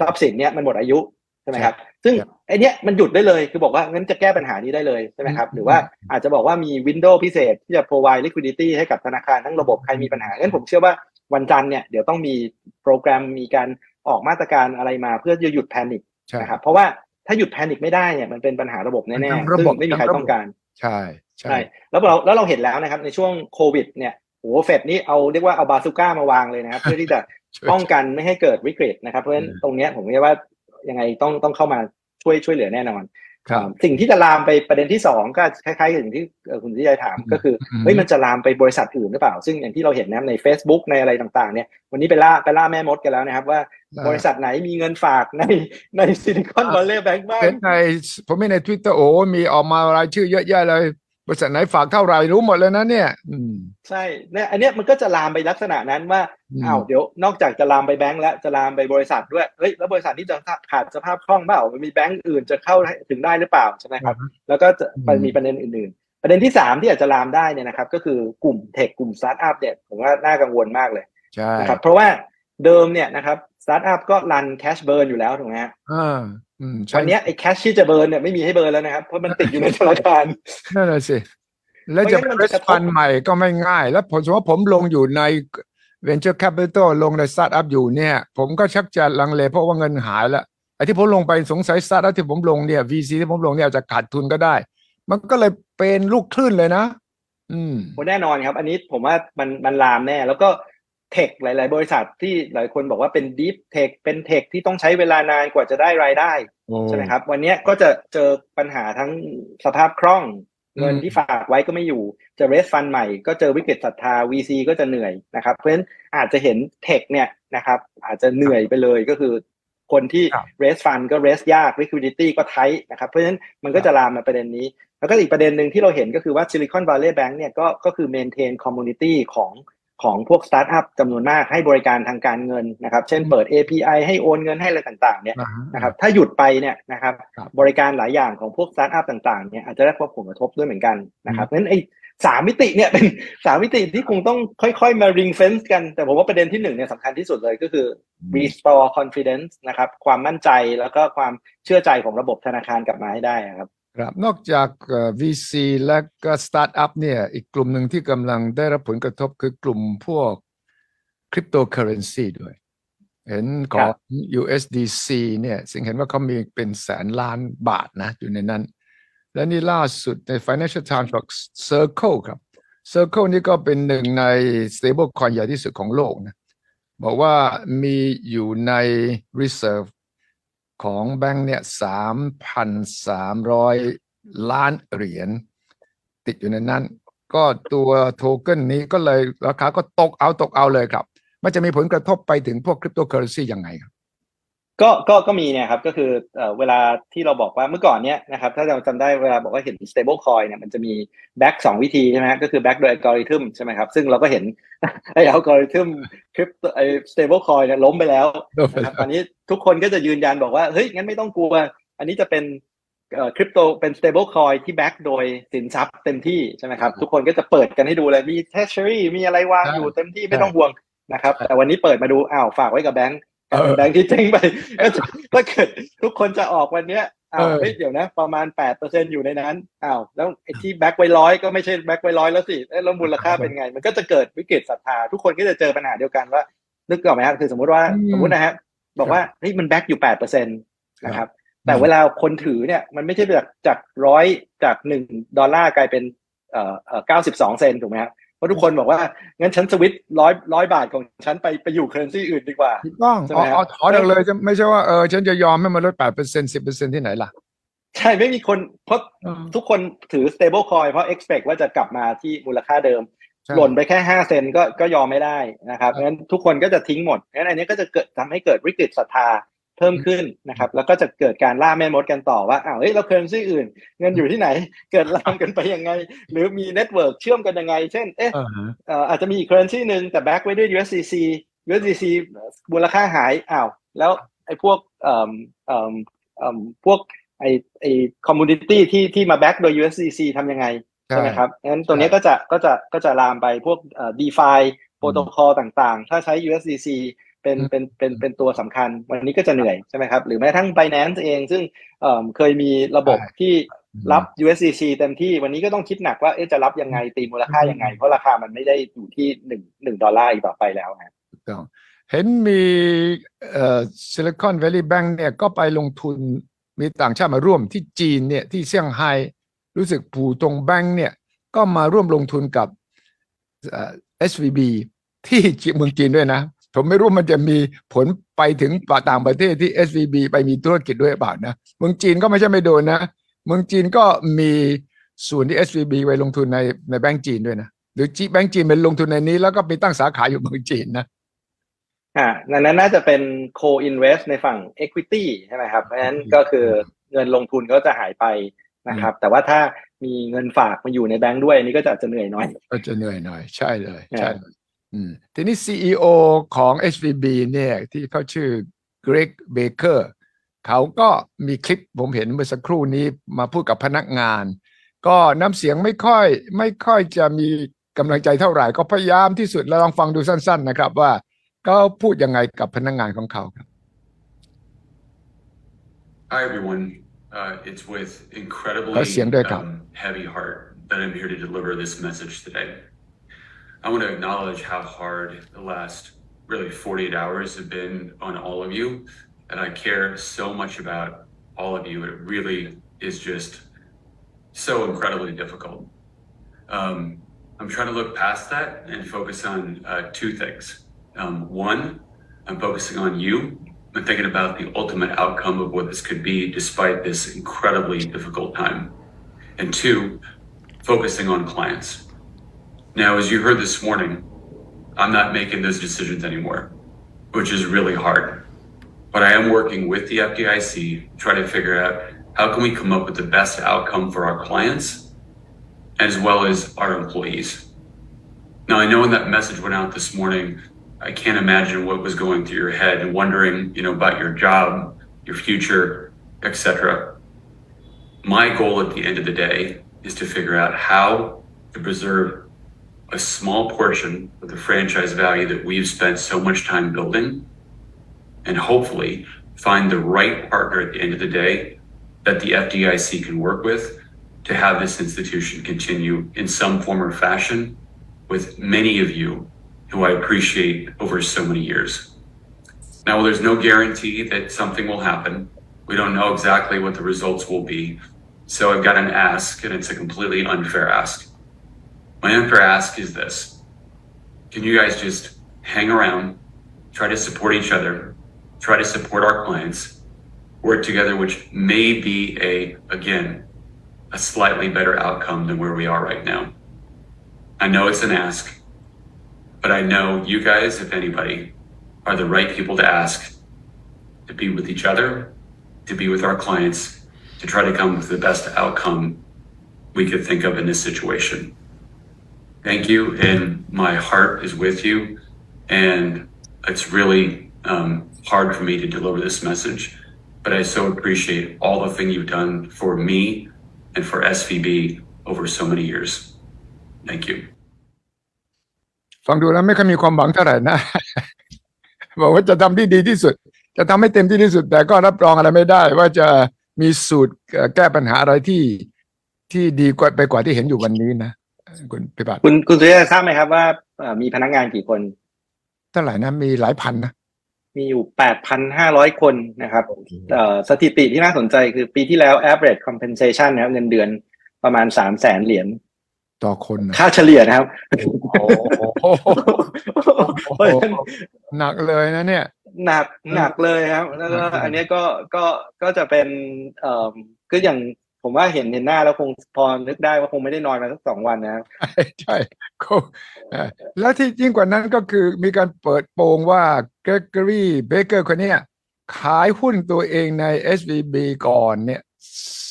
ทรัพย์สินเนี้ยมันหมดอายุใช่ไหมครับ ซึ่งไอเนี้ยมันหยุดได้เลยคือบอกว่างั้นจะแก้ปัญหานี้ได้เลยใช่ไหมครับ หรือว่าอาจจะบอกว่ามีวินโดว์พิเศษที่จะ provide liquidity ให้กับธนาคารทั้งระบบใครมีปัญหางั้นผมเชื่อว่า วันจันทร์เนี่ยเดี๋ยวต้องมีโปรแกรมมีการออกมาตรการอะไรมาเพื่อจะหยุดแพนิคนะครับเพราะว่าถ้าหยุดแพนิคไม่ได้เนี่ยมันเป็นปัญหาระบบแน่ๆซึ่งไม่มีใครต้องการ ใช่ใช่แล้วเราแล้วเราเห็นแล้วนะครับในช่วงโควิดเนี่ยโอ้เฟดนี่เอาเรียกว่าเอาบาซูก้ามาวางเลยนะครับ เพื่อที่จะป้องกันไม่ให้เกิดวิกฤตนะครับ เพราะฉะนั้นตรงนี้ผมเรียกว่ายังไงต้องต้องเข้ามาช่วยช่วยเหลือแน่นอน สิ่งที่จะลามไปประเด็นที่สองก็คล้ายๆกับอย่างที่คุณที่ยถามก็คือเฮ้ยมันจะลามไปบริษัทอื่นหรือเปล่า ซึ่งอย่างที่เราเห็นนะใน Facebook ในอะไรต่างๆเนี่ยวันนี้ไปล่าไปล่าแม่มดกันแล้วนะครับ ว่าบริษัทไหนมีเงินฝากในในซิลิคอนวัลเลย์แบงก์บ้างในผมไม่ในทวิตเตอร์โอ้มีออกมารายชื่อเยอะแยะเลย บริษัทไหนฝากเท่าไหร่รู้หมดเลยนะเนี่ยใช่เนี่ยอันเนี้ยมันก็จะลามไปลักษณะนั้นว่าอ้าวเดี๋ยวนอกจากจะลามไปแบงก์แล้วจะลามไปบริษัทด้วยเฮ้ยแล้วบริษัทที่จะขาดสภาพคล่องเปล่ามันมีแบงก์อื่นจะเข้าถึงได้หรือเปล่าใช่ไหมครับ แล้วก็จะไปมีประเด็นอื่นประเด็นที่สามที่อาจจะลามได้เนี่ยนะครับ ก็คือกลุ่ม tech กลุ่มสตาร์ทอัพเนี่ยผมว่าน่ากังวลมากเลยใช่นะครับเพราะว่าเดิมเนี่ยนะครับสตาร์ทอัพก็ run cash burn อยู่แล้วถูกไหมฮะอ่าอืมใช่ วันเนี้ยไอ้ cash ที่จะ burn เนี่ยไม่มีให้ burn แล้วนะครับ เพราะมันติดอยู่ในธนาคารนั่นแหละสิ แล้วจะเพราะงั้นมันจะกระทบ raise fund ใหม่ก็ไม่ง่าย แล้วผมสมมติว่าผมลงอยู่ใน venture capital ลงในสตาร์ทอัพอยู่เนี่ย ผมก็ชักจะลังเลเพราะว่าเงินหายแล้วไอ้ที่ผมลงไปสงสัยสตาร์ทอัพที่ผมลงเนี่ย VC ที่ผมลงเนี่ยอาจจะขาดทุนก็ได้ มันก็เลยเป็นลูกคลื่นเลยนะ อืมโอ้แน่นอนครับ อันนี้ผมว่ามันมันลามแน่ แล้วก็ tech หลาย ๆ บริษัทที่หลายคนบอกว่าเป็น deep tech เป็น tech ที่ต้องใช้เวลานานกว่าจะได้รายได้โอ้ใช่ไหมครับ วันเนี้ยก็จะเจอปัญหาทั้งสภาพคล่อง เงินอืมที่ฝากไว้ก็ไม่อยู่จะ raise fund ใหม่ก็เจอวิกฤตศรัทธา VC ก็จะเหนื่อยนะครับ เพราะฉะนั้นอาจจะเห็น tech เนี่ยนะครับอาจจะเหนื่อยไปเลยก็คือ คนที่ครับ raise fund ก็ raise ยาก liquidity ก็ tight นะครับเพราะฉะนั้นมันก็จะลามมาประเด็นนี้ แล้วก็อีกประเด็นหนึ่งที่เราเห็นก็คือว่า Silicon Valley Bank เนี่ยก็ก็คือ maintain community ของ ของพวกสตาร์ทอัพจำนวนมากให้บริการทางการเงินนะครับ เช่นเปิด API ให้โอนเงินให้อะไรต่างๆเนี่ยอ่าฮนะครับ ถ้าหยุดไปเนี่ยนะครับครับ บริการหลายอย่างของพวกสตาร์ทอัพต่างๆเนี่ยอาจจะได้รับผลกระทบด้วยเหมือนกันนะครับเพราะฉะนั้นไอ้สามมิติเนี่ยเป็นสามมิติที่คงต้องค่อยๆมา ring fence กัน แต่ผมว่าประเด็นที่หนึ่งเนี่ยสำคัญที่สุดเลยก็คือ restore confidence นะครับ ความมั่นใจแล้วก็ความเชื่อใจของระบบธนาคารกลับมาให้ได้ครับ ครับนอกจากเอ่อ VC และก็สตาร์ทอัพเนี่ยอีกกลุ่มหนึ่งที่กำลังได้รับผลกระทบคือกลุ่มพวกคริปโตเคอเรนซีด้วย เห็นของ ครับ USDC เนี่ยซึ่งเห็นว่าเขามีเป็นแสนล้านบาทนะอยู่ในนั้น และนี่ล่าสุดใน Financial Times บอก Circle ครับ Circle นี่ก็เป็นหนึ่งใน stable coin ใหญ่ที่สุดของโลกนะบอกว่ามีอยู่ใน reserve ของแบงค์เนี่ยสามพันสามร้อยล้านเหรียญติดอยู่ในนั้น ก็ตัวโทเก้นนี้ก็เลยราคาก็ตกเอาตกเอาเลยครับ มันจะมีผลกระทบไปถึงพวกคริปโตเคอเรนซียังไงครับ ก็ก็ก็มีเนี่ยครับก็คือเอ่อเวลาที่เราบอกว่าเมื่อก่อนเนี้ยนะครับถ้าเราจำได้เวลาบอกว่าเห็น stable coin เนี่ยมันจะมี back สองวิธีใช่ไหมฮะก็คือ back โดยอัลกอริทึมใช่ไหมครับซึ่งเราก็เห็นไอ้อัลกอริทึมคริปไอ้ stable coin เนี่ยล้มไปแล้วล้มไปนะครับแล้วตอนนี้ทุกคนก็จะยืนยันบอกว่าเฮ้ยงั้นไม่ต้องกลัว อันนี้จะเป็นเอ่อคริปโตเป็น stable coin ที่ back โดยสินทรัพย์เต็มที่ใช่ไหมครับทุกคนก็จะเปิดกันให้ดูเลยมี treasury มีอะไรวางอยู่เต็มที่ไม่ต้องห่วงนะครับแต่วันนี้เปิดมาดูอ้าวฝากไว้กับแบงก์เออ แบงค์ที่เจ๊งไปก็จะถ้าเกิดทุกคนจะออกวันเนี้ยอ้าวเออเฮ้ยเดี๋ยวนะ ประมาณแปดเปอร์เซ็นอยู่ในนั้นอ้าวแล้วไอ้ที่ back ไว้ร้อยก็ไม่ใช่ back ไว้ร้อยแล้วสิเอ้ยแล้วมูลค่าเป็นไง มันก็จะเกิดวิกฤตศรัทธาทุกคนก็จะเจอปัญหาเดียวกันว่า นึกออกไหมครับคือสมมติว่าอืมสมมตินะฮะบอกว่าเฮ้ยมัน back อยู่แปดเปอร์เซ็นต์นะครับ แต่เวลาคนถือเนี่ย มันไม่ใช่จากจากร้อยจากหนึ่งดอลลาร์กลายเป็นเอ่อเอ่อเก้าสิบสองเซนถูกไหมครับ เพราะทุกคนบอกว่า งั้นฉันสวิตร้อยร้อยบาทของฉันไปไปอยู่ currency อื่นดีกว่าถูกต้องใช่ไหมเอาครับเอาถอนออกเลยจะไม่ใช่ว่าเออฉันจะยอมให้มันลดแปดเปอร์เซ็นสิบเปอร์เซ็นที่ไหนล่ะ ใช่ไม่มีคนเพราะทุกคนถือ stable coin เพราะ expect ว่าจะกลับมาที่มูลค่าเดิมใช่หล่นไปแค่ห้าเซนก็ก็ยอมไม่ได้นะครับงั้นทุกคนก็จะทิ้งหมดงั้นอันนี้ก็จะเกิดทำให้เกิดวิกฤตศรัทธา เพิ่มขึ้นนะครับแล้วก็จะเกิดการล่าแม่มดกันต่อว่าอ้าวเฮ้ยเรา currency อื่น เงินอยู่ที่ไหน เกิดลามกันไปยังไง หรือมี network เชื่อมกันยังไง เช่นเอ๊ะเออฮะเอ่ออาจจะมีอีก currency หนึ่งแต่ back ไว้ด้วย USDC USDC มูลค่าหายอ้าวแล้วไอ้พวกเอ่อเอ่อเอ่อพวกไอ้ไอ้ community ที่ที่มา back โดย USDC ทำยังไงใช่ไหมครับงั้นตัวเนี้ยก็จะก็จะก็จะลามไปพวกเอ่อ DeFi protocol ต่างๆ ถ้าใช้ USDC เป็นอืมเป็นเป็นเป็นตัวสำคัญ วันนี้ก็จะเหนื่อยใช่ไหมครับ หรือแม้กระทั่ง Binance เองซึ่งเอ่อเคยมีระบบใช่ที่รับ USDC เต็มที่วันนี้ก็ต้องคิดหนักว่าเอ๊ะจะรับยังไงตีมูลค่ายังไง เพราะราคามันไม่ได้อยู่ที่หนึ่งหนึ่งดอลลาร์อีกต่อไปแล้วนะถูกต้องเห็นมีเอ่อซิลิคอน Valley Bank เนี่ยก็ไปลงทุนมีต่างชาติมาร่วมที่จีนเนี่ยที่เซี่ยงไฮ้รู้สึกผูตรงแบงค์เนี่ยก็มาร่วมลงทุนกับเอ่อ SVB ที่จีเมืองจีนด้วยนะ ผมไม่รู้มันจะมีผลไปถึงต่างประเทศที่ SVB ไปมีธุรกิจด้วยหรือเปล่านะเมืองจีนก็ไม่ใช่ไม่โดนนะเมืองจีนก็มีส่วนที่ SVB ไปลงทุนในในแบงก์จีนด้วยนะหรือจีแบงก์จีนเป็นลงทุนในนี้ แล้วก็ไปตั้งสาขาอยู่เมืองจีนนะอ่านั้นนั้นน่าจะเป็น co-invest ในฝั่ง equity ใช่ไหมครับเพราะฉะนั้นก็คือเงินลงทุนก็จะหายไปนะครับ แต่ว่าถ้ามีเงินฝากมาอยู่ในแบงค์ด้วยอันนี้ก็จะอาจจะเหนื่อยหน่อยก็จะเหนื่อยหน่อย ใช่เลยอ่าใช่เลยอืม ทีนี้ CEO ของ HVB เนี่ยที่เขาชื่อ Greg Baker เขาก็มีคลิปผมเห็นเมื่อสักครู่นี้มาพูดกับพนักงาน ก็น้ำเสียงไม่ค่อยไม่ค่อยจะมีกำลังใจเท่าไหร่ ก็พยายามที่สุดแล้วลองฟังดูสั้น ๆ นะครับว่าเขาพูดยังไงกับพนักงานของเขาครับ Hi everyone. Uh, it's with incredibly ขอเสียงด้วยครับ um, heavy heart that I'm here to deliver this message today. I want to acknowledge how hard the last really 48 hours have been on all of you, and I care so much about all of you. It really is just so incredibly difficult. Um, I'm trying to look past that and focus on uh, two things. Um, one, I'm focusing on you and thinking about the ultimate outcome of what this could be despite this incredibly difficult time. And two, focusing on clients. Now, as you heard this morning, I'm not making those decisions anymore, which is really hard. But I am working with the FDIC, to try to figure out how can we come up with the best outcome for our clients as well as our employees. Now, I know when that message went out this morning, I can't imagine what was going through your head and wondering, you know, about your job, your future, etc. My goal at the end of the day is to figure out how to preserve a small portion of the franchise value that we've spent so much time building and hopefully find the right partner at the end of the day that the FDIC can work with to have this institution continue in some form or fashion with many of you who I appreciate over so many years. Now, there's no guarantee that something will happen. We don't know exactly what the results will be. So I've got an ask, and it's a completely unfair ask. My unfair ask is this Can you guys just hang around, try to support each other, try to support our clients, work together, which may be a, again, a slightly better outcome than where we are right now? I know it's an ask, but I know you guys, if anybody, are the right people to ask to be with each other, to be with our clients, to try to come to the best outcome we could think of in this situation Thank you, and my heart is with you, and it's really um, hard for me to deliver this message, but I so appreciate all the thing you've done for me and for SVB over so many years. Thank you. ฟังดูแล้วไม่ค่อยมีความหวังเท่าไหร่นะ บอกว่าจะทำที่ดีที่สุด จะทำให้เต็มที่ที่สุด แต่ก็รับรองอะไรไม่ได้ ว่าจะมีสูตรเอ่อแก้ปัญหาอะไรที่ที่ดีกว่าไปกว่าที่เห็นอยู่วันนี้นะ คุณพิบัติคุณคุณสุริยะทราบไหมครับว่าเอ่อมีพนักงานกี่คนเท่าไหร่นะมีหลายพันนะมีอยู่8,500คนนะครับเอ่อสถิติที่น่าสนใจคือปีที่แล้ว average compensation นะครับเงินเดือนประมาณ3 0 0แสนเหรียญต่อคนนะค่าเฉลี่ยนะครับโอ้โหเพราะฉะนั้นหนักเลยนะเนี่ย หนักหนักเลยครับแล้วก็อืมอันเนี้ยก็ก็ก็จะเป็นเอ่อก็อย่าง ผมว่าเห็นเห็นหน้าแล้วคงพอนึกได้ว่าคงไม่ได้นอนมาสักสองวันนะครับใช่ใช่เขาเอ่อแล้วที่ยิ่งกว่านั้นก็คือมีการเปิดโปงว่าเกรกอรี่เบเกอร์คนเนี้ยขายหุ้นตัวเองใน SVB ก่อนเนี่ย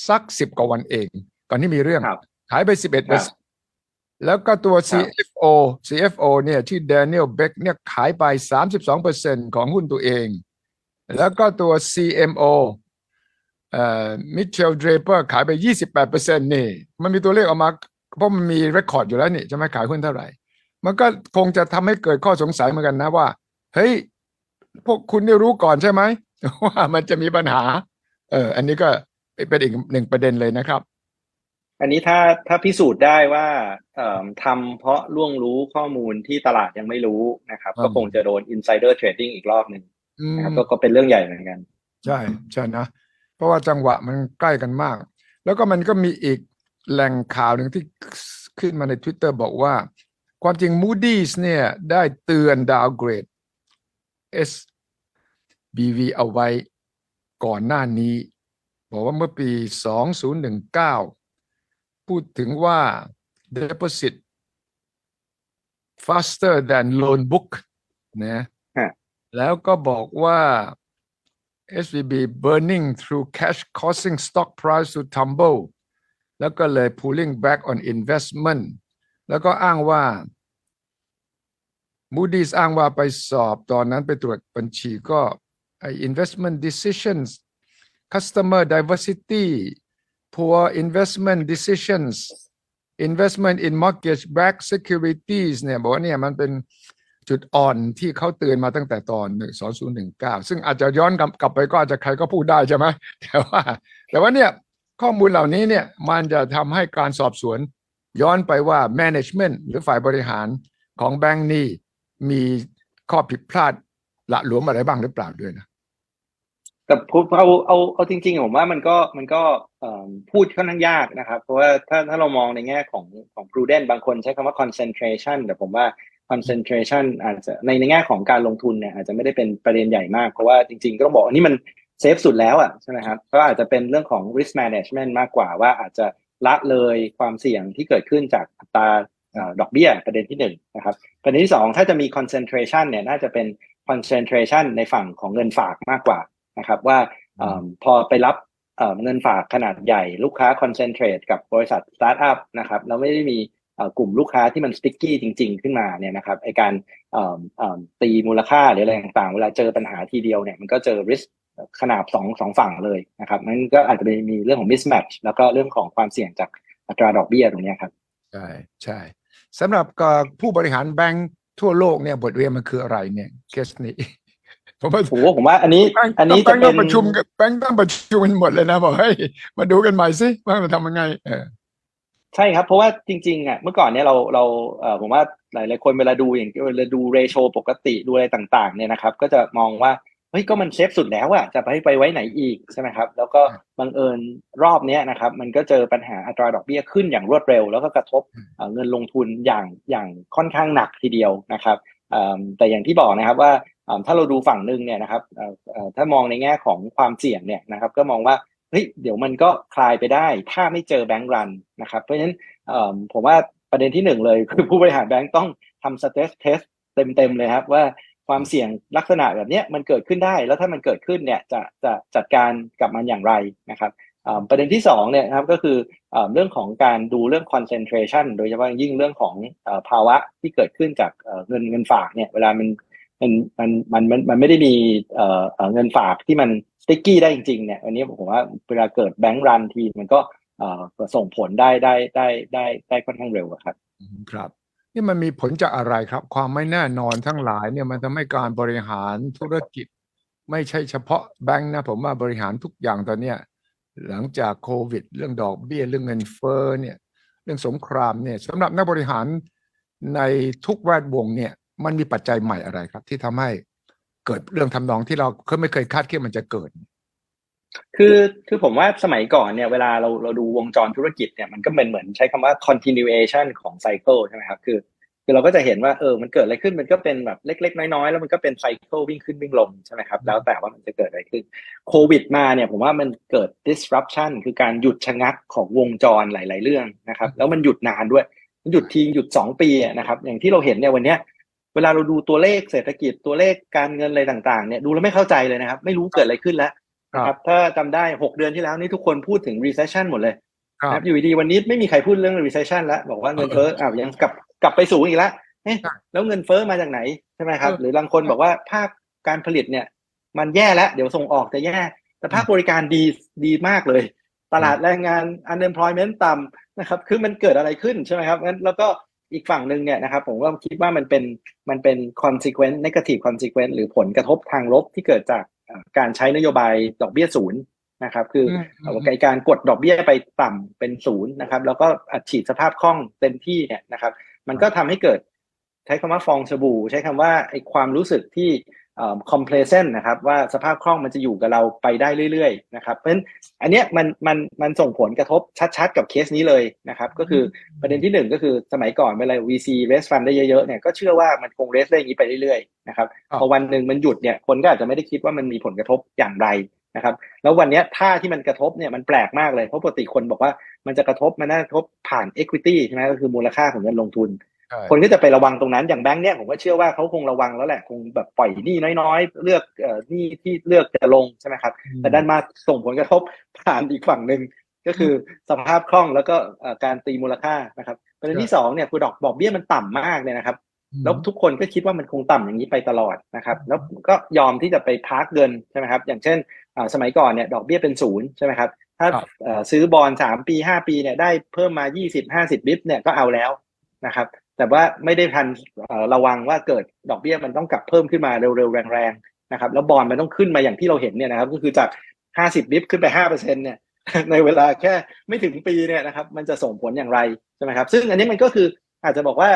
สักสิบกว่าวันเองก่อนที่มีเรื่องครับขายไปสิบเอ็ดเปอรัร์เซ็นต์ครับแล้วก็ตัวครับ CFO CFO เนี่ยที่ Daniel Beck เนี่ยขายไปสามสิบสองเปอร์เซ็นของหุ้นตัวเอง แล้วก็ตัว CMO เอ่อ Michelle Draper ขายไป 28เปอร์เซ็นนี่มันมีตัวเลขออกมา เพราะมันมี record อยู่แล้วนี่จะไม่ขายหุ้นเท่าไหร่ มันก็คงจะทำให้เกิดข้อสงสัยเหมือนกันนะว่า เฮ้ย พวกคุณได้รู้ก่อนใช่ไหมว่ามันจะมีปัญหา เออ อันนี้ก็เป็นอีกหนึ่งประเด็นเลยนะครับ อันนี้ถ้าถ้าพิสูจน์ได้ว่าเอ่อทำเพราะล่วงรู้ข้อมูลที่ตลาดยังไม่รู้นะครับอืมก็คงจะโดน insider trading อีกรอบหนึ่งอืมนะครับก็ก็เป็นเรื่องใหญ่เหมือนกัน ใช่ใช่นะ เพราะว่าจังหวะมันใกล้กันมาก แล้วก็มันก็มีอีกแหล่งข่าวหนึ่งที่ขึ้นมาใน Twitter บอกว่า ความจริง Moody's เนี่ย ได้เตือนดาวเกรด SBV เอาไว้ก่อนหน้านี้ บอกว่าเมื่อปี 2019 พูดถึงว่า deposit faster than loan book นะฮะแล้วก็บอกว่า SVB burning through cash causing stock price to tumble แล้วก็เลย pulling back on investment แล้วก็อ้างว่า Moody's อ้างว่าไปสอบตอนนั้นไปตรวจบัญชีก็ไอ้ investment decisions customer diversity poor investment decisions investment in mortgage backed securities เนี่ยบอกว่าเนี่ยมันเป็น จุดอ่อนที่เขาเตือนมาตั้งแต่ตอน2019ซึ่งอาจจะย้อนกลับลบไปก็อาจจะใครก็พูดได้ใช่ไหมแต่ว่า แต่ว่าเนี่ยข้อมูลเหล่านี้เนี่ยมันจะทำให้การสอบสวน ย้อนไปว่า management หรือฝ่ายบริหารของแบงก์นี่มีข้อผิดพลาดละหลวมอะไรบ้างหรือเปล่าด้วยนะแต่เอาเอาเอาจริงๆผมว่ามันก็มันก็พูดค่อนข้างยากนะครับ เพราะว่าถ้าถ้าเรามองในแง่ของของ prudent บางคนใช้คำว่า concentration แต่ผมว่า concentration อาจจะในในแง่ของการลงทุนเนี่ยอาจจะไม่ได้เป็นประเด็นใหญ่มาก เพราะว่าจริงๆก็ต้องบอกอันนี้มันsafe สุดแล้วอะใช่ไหมครับก็อาจจะเป็นเรื่องของ risk management มากกว่าว่าอาจจะละเลยความเสี่ยงที่เกิดขึ้นจากอัตราดอกเบี้ยประเด็นที่หนึ่งนะครับประเด็นที่สองถ้าจะมี concentration เนี่ยน่าจะเป็น concentration ในฝั่งของเงินฝากมากกว่านะครับว่าพอไปรับเงินฝากขนาดใหญ่ลูกค้า concentrate กับบริษัทสตาร์ทอัพนะครับแล้วไม่ได้มี กลุ่มลูกค้าที่มัน sticky จริง ๆ ขึ้นมาเนี่ยนะครับไอการตีมูลค่าหรืออะไรต่างๆ เวลาเจอปัญหาทีเดียวเนี่ยมันก็เจอ risk ขนาดสองสองฝั่งเลยนะครับนั้นก็อาจจะมีเรื่องของ mismatch แล้วก็เรื่องของความเสี่ยงจากอัตราดอกเบี้ยตรงนี้ครับใช่ใช่สำหรับผู้บริหารแบงค์ทั่วโลกเนี่ยบทเรียนมันคืออะไรเนี่ยเคสนี้ผมว่าผมว่าอันนี้ อันนี้จะเป็นประชุมกับแบงค์ต้องประชุมกันหมดเลยนะบอกให้มาดูกันใหม่สิว่ามันทำยังไงเออ ใช่ครับ เพราะว่าจริงๆอะเมื่อก่อนเนี่ยเราเราเอ่อผมว่าหลายๆคนเวลาดูอย่างเวลาดูเรโชปกติดูอะไรต่างๆเนี่ยนะครับ ก็จะมองว่าเฮ้ยก็มันเซฟสุดแล้วอะจะไปไปไว้ไหนอีกใช่ไหมครับ แล้วก็บังเอิญรอบนี้นะครับ มันก็เจอปัญหาอัตราดอกเบี้ยขึ้นอย่างรวดเร็ว แล้วก็กระทบเงินลงทุนอย่างอย่างค่อนข้างหนักทีเดียวนะครับแต่อย่างที่บอกนะครับว่าถ้าเราดูฝั่งหนึ่งเนี่ยนะครับถ้ามองในแง่ของความเสี่ยงเนี่ยนะครับ ก็มองว่า เฮ้ยเดี๋ยวมันก็คลายไปได้ ถ้าไม่เจอแบงก์รันนะครับ เพราะฉะนั้นผมว่าประเด็นที่หนึ่งเลย คือผู้บริหารแบงก์ต้องทำ stress test เต็มๆเลยครับว่าความเสี่ยงลักษณะแบบนี้มันเกิดขึ้นได้ แล้วถ้ามันเกิดขึ้นเนี่ยจะจะจัดการกับมันอย่างไรนะครับประเด็นที่2เนี่ยครับก็คือเรื่องของการดูเรื่อง concentration โดยเฉพาะยิ่งเรื่องของภาวะที่เกิดขึ้นจากเงินเงินฝากเนี่ยเวลามัน มันมันมันมันมันไม่ได้มีเงินฝากที่มันสติ๊กกี้ได้จริงๆเนี่ยอันนี้ผมว่าเวลาเกิดแบงก์รันทีมันก็ส่งผลได้ได้ได้ได้ได้ค่อนข้างเร็วครับครับนี่มันมีผลจากอะไรครับ ความไม่แน่นอนทั้งหลายเนี่ยมันทำให้การบริหารธุรกิจ ไม่ใช่เฉพาะแบงค์นะผมว่าบริหารทุกอย่างตอนเนี้ยหลังจากโควิด เรื่องดอกเบี้ยเรื่องเงินเฟ้อเนี่ย เรื่องสงครามเนี่ยสำหรับนักบริหารในทุกแวดวงเนี่ย มันมีปัจจัยใหม่อะไรครับ ที่ทำให้เกิดเรื่องทำนองที่เราเคยไม่เคยคาดคิดมันจะเกิด คือคือผมว่าสมัยก่อนเนี่ยเวลาเราเราดูวงจรธุรกิจเนี่ยมันก็เป็นเหมือนใช้คำว่า continuation ของไซเคิลใช่ไหมครับ คือ คือเราก็จะเห็นว่าเออมันเกิดอะไรขึ้นมันก็เป็นแบบเล็ก ๆ น้อยๆ แล้วมันก็เป็นไซเคิลวิ่งขึ้นวิ่งลงใช่ไหมครับ แล้วแต่ว่ามันจะเกิดอะไรขึ้นโควิดมาเนี่ยผมว่ามันเกิด disruption คือการหยุดชะงักของวงจรหลาย ๆ เรื่องนะครับ แล้วมันหยุดนานด้วยหยุดทีหยุดสองปีนะครับ อย่างที่เราเห็นเนี่ยวันเนี้ย เวลาเราดูตัวเลขเศรษฐกิจตัวเลขการเงินอะไรต่างๆเนี่ยดูแล้วไม่เข้าใจเลยนะครับ ไม่รู้เกิดอะไรขึ้นแล้วนะครับถ้าจำได้หกเดือนที่แล้วนี่ทุกคนพูดถึง recession หมดเลยครับอยู่ดีวันนี้ไม่มีใครพูดเรื่อง recession แล้วบอกว่าเงินเฟ้ออ้าวยังกลับกลับไปสูงอีกแล้วแล้วเงินเฟ้อมาจากไหนใช่ไหมครับ หรือบางคนบอกว่าภาคการผลิตเนี่ย มันแย่แล้ว เดี๋ยวส่งออกจะแย่แต่ภาคบริการดีดีมากเลย ตลาดแรงงาน unemployment ต่ำนะครับ คือมันเกิดอะไรขึ้นใช่ไหมครับงั้นแล้วก็ อีกฝั่งหนึ่งเนี่ยนะครับผมก็คิดว่ามันเป็นมันเป็น consequence negative consequence หรือผลกระทบทางลบที่เกิดจากการใช้นโยบายดอกเบี้ยศูนย์นะครับ คือการกดดอกเบี้ยไปต่ำเป็นศูนย์นะครับ แล้วก็อัดฉีดสภาพคล่องเต็มที่เนี่ยนะครับ มันก็ทำให้เกิด ใช้คำว่าฟองสบู่ ใช้คำว่าไอความรู้สึกที่ คอมเพลเซนต์นะครับว่าสภาพคล่องมันจะอยู่กับเราไปได้เรื่อยๆนะครับเพราะฉะนั้นอันเนี้ยมันมันมันส่งผลกระทบชัดๆ กับเคสนี้เลยนะครับก็คือประเด็นที่หนึ่งก็คือสมัยก่อนเวลา VC raise fund ได้เยอะๆเนี่ยก็เชื่อว่ามันคง raise ได้อย่างนี้ไปเรื่อยๆนะครับพอวันหนึ่งมันหยุดเนี่ยคนก็อาจจะไม่ได้คิดว่ามันมีผลกระทบอย่างไรนะครับแล้ววันนี้ท่าที่มันกระทบเนี่ยมันแปลกมากเลยเพราะปกติคนบอกว่ามันจะกระทบมันน่ากระทบผ่าน equity ใช่ไหมก็คือมูลค่าของเงินลงทุน คนก็จะไประวังตรงนั้นอย่างแบงค์เนี่ยผมก็เชื่อว่าเขาคงระวังแล้วแหละคงแบบปล่อยหนี้น้อยๆ เลือกเอ่อหนี้ที่เลือกจะลงใช่ไหมครับ แต่ดันมาส่งผลกระทบผ่านอีกฝั่งหนึ่งก็คือสภาพคล่องแล้วก็การตีมูลค่านะครับประเด็นที่สองเนี่ยคือดอกบอกเบี้ยมันต่ำมากเลยนะครับ แล้วทุกคนก็คิดว่ามันคงต่ำอย่างนี้ไปตลอดนะครับ แล้วก็ยอมที่จะไปพาร์กเงินใช่ไหมครับ อย่างเช่นสมัยก่อนเนี่ยดอกเบี้ยเป็นศูนย์ใช่ไหมครับถ้าซื้อบอลสามปีห้าปีเนี่ยได้เพิ่มมายี่สิบห้าสิบบิปเนี่ยก็เอาแล้วนะครับ แต่ว่าไม่ได้ทันระวังว่าเกิดดอกเบี้ยมันต้องกลับเพิ่มขึ้นมาเร็วๆแรงๆนะครับ แล้วบอลมันต้องขึ้นมาอย่างที่เราเห็นเนี่ยนะครับ ก็คือจากห้าสิบบิปขึ้นไปห้าเปอร์เซ็นเนี่ยในเวลาแค่ไม่ถึงปีเนี่ยนะครับ มันจะส่งผลอย่างไรใช่ไหมครับ ซึ่งอันนี้มันก็คืออาจจะบอกว่า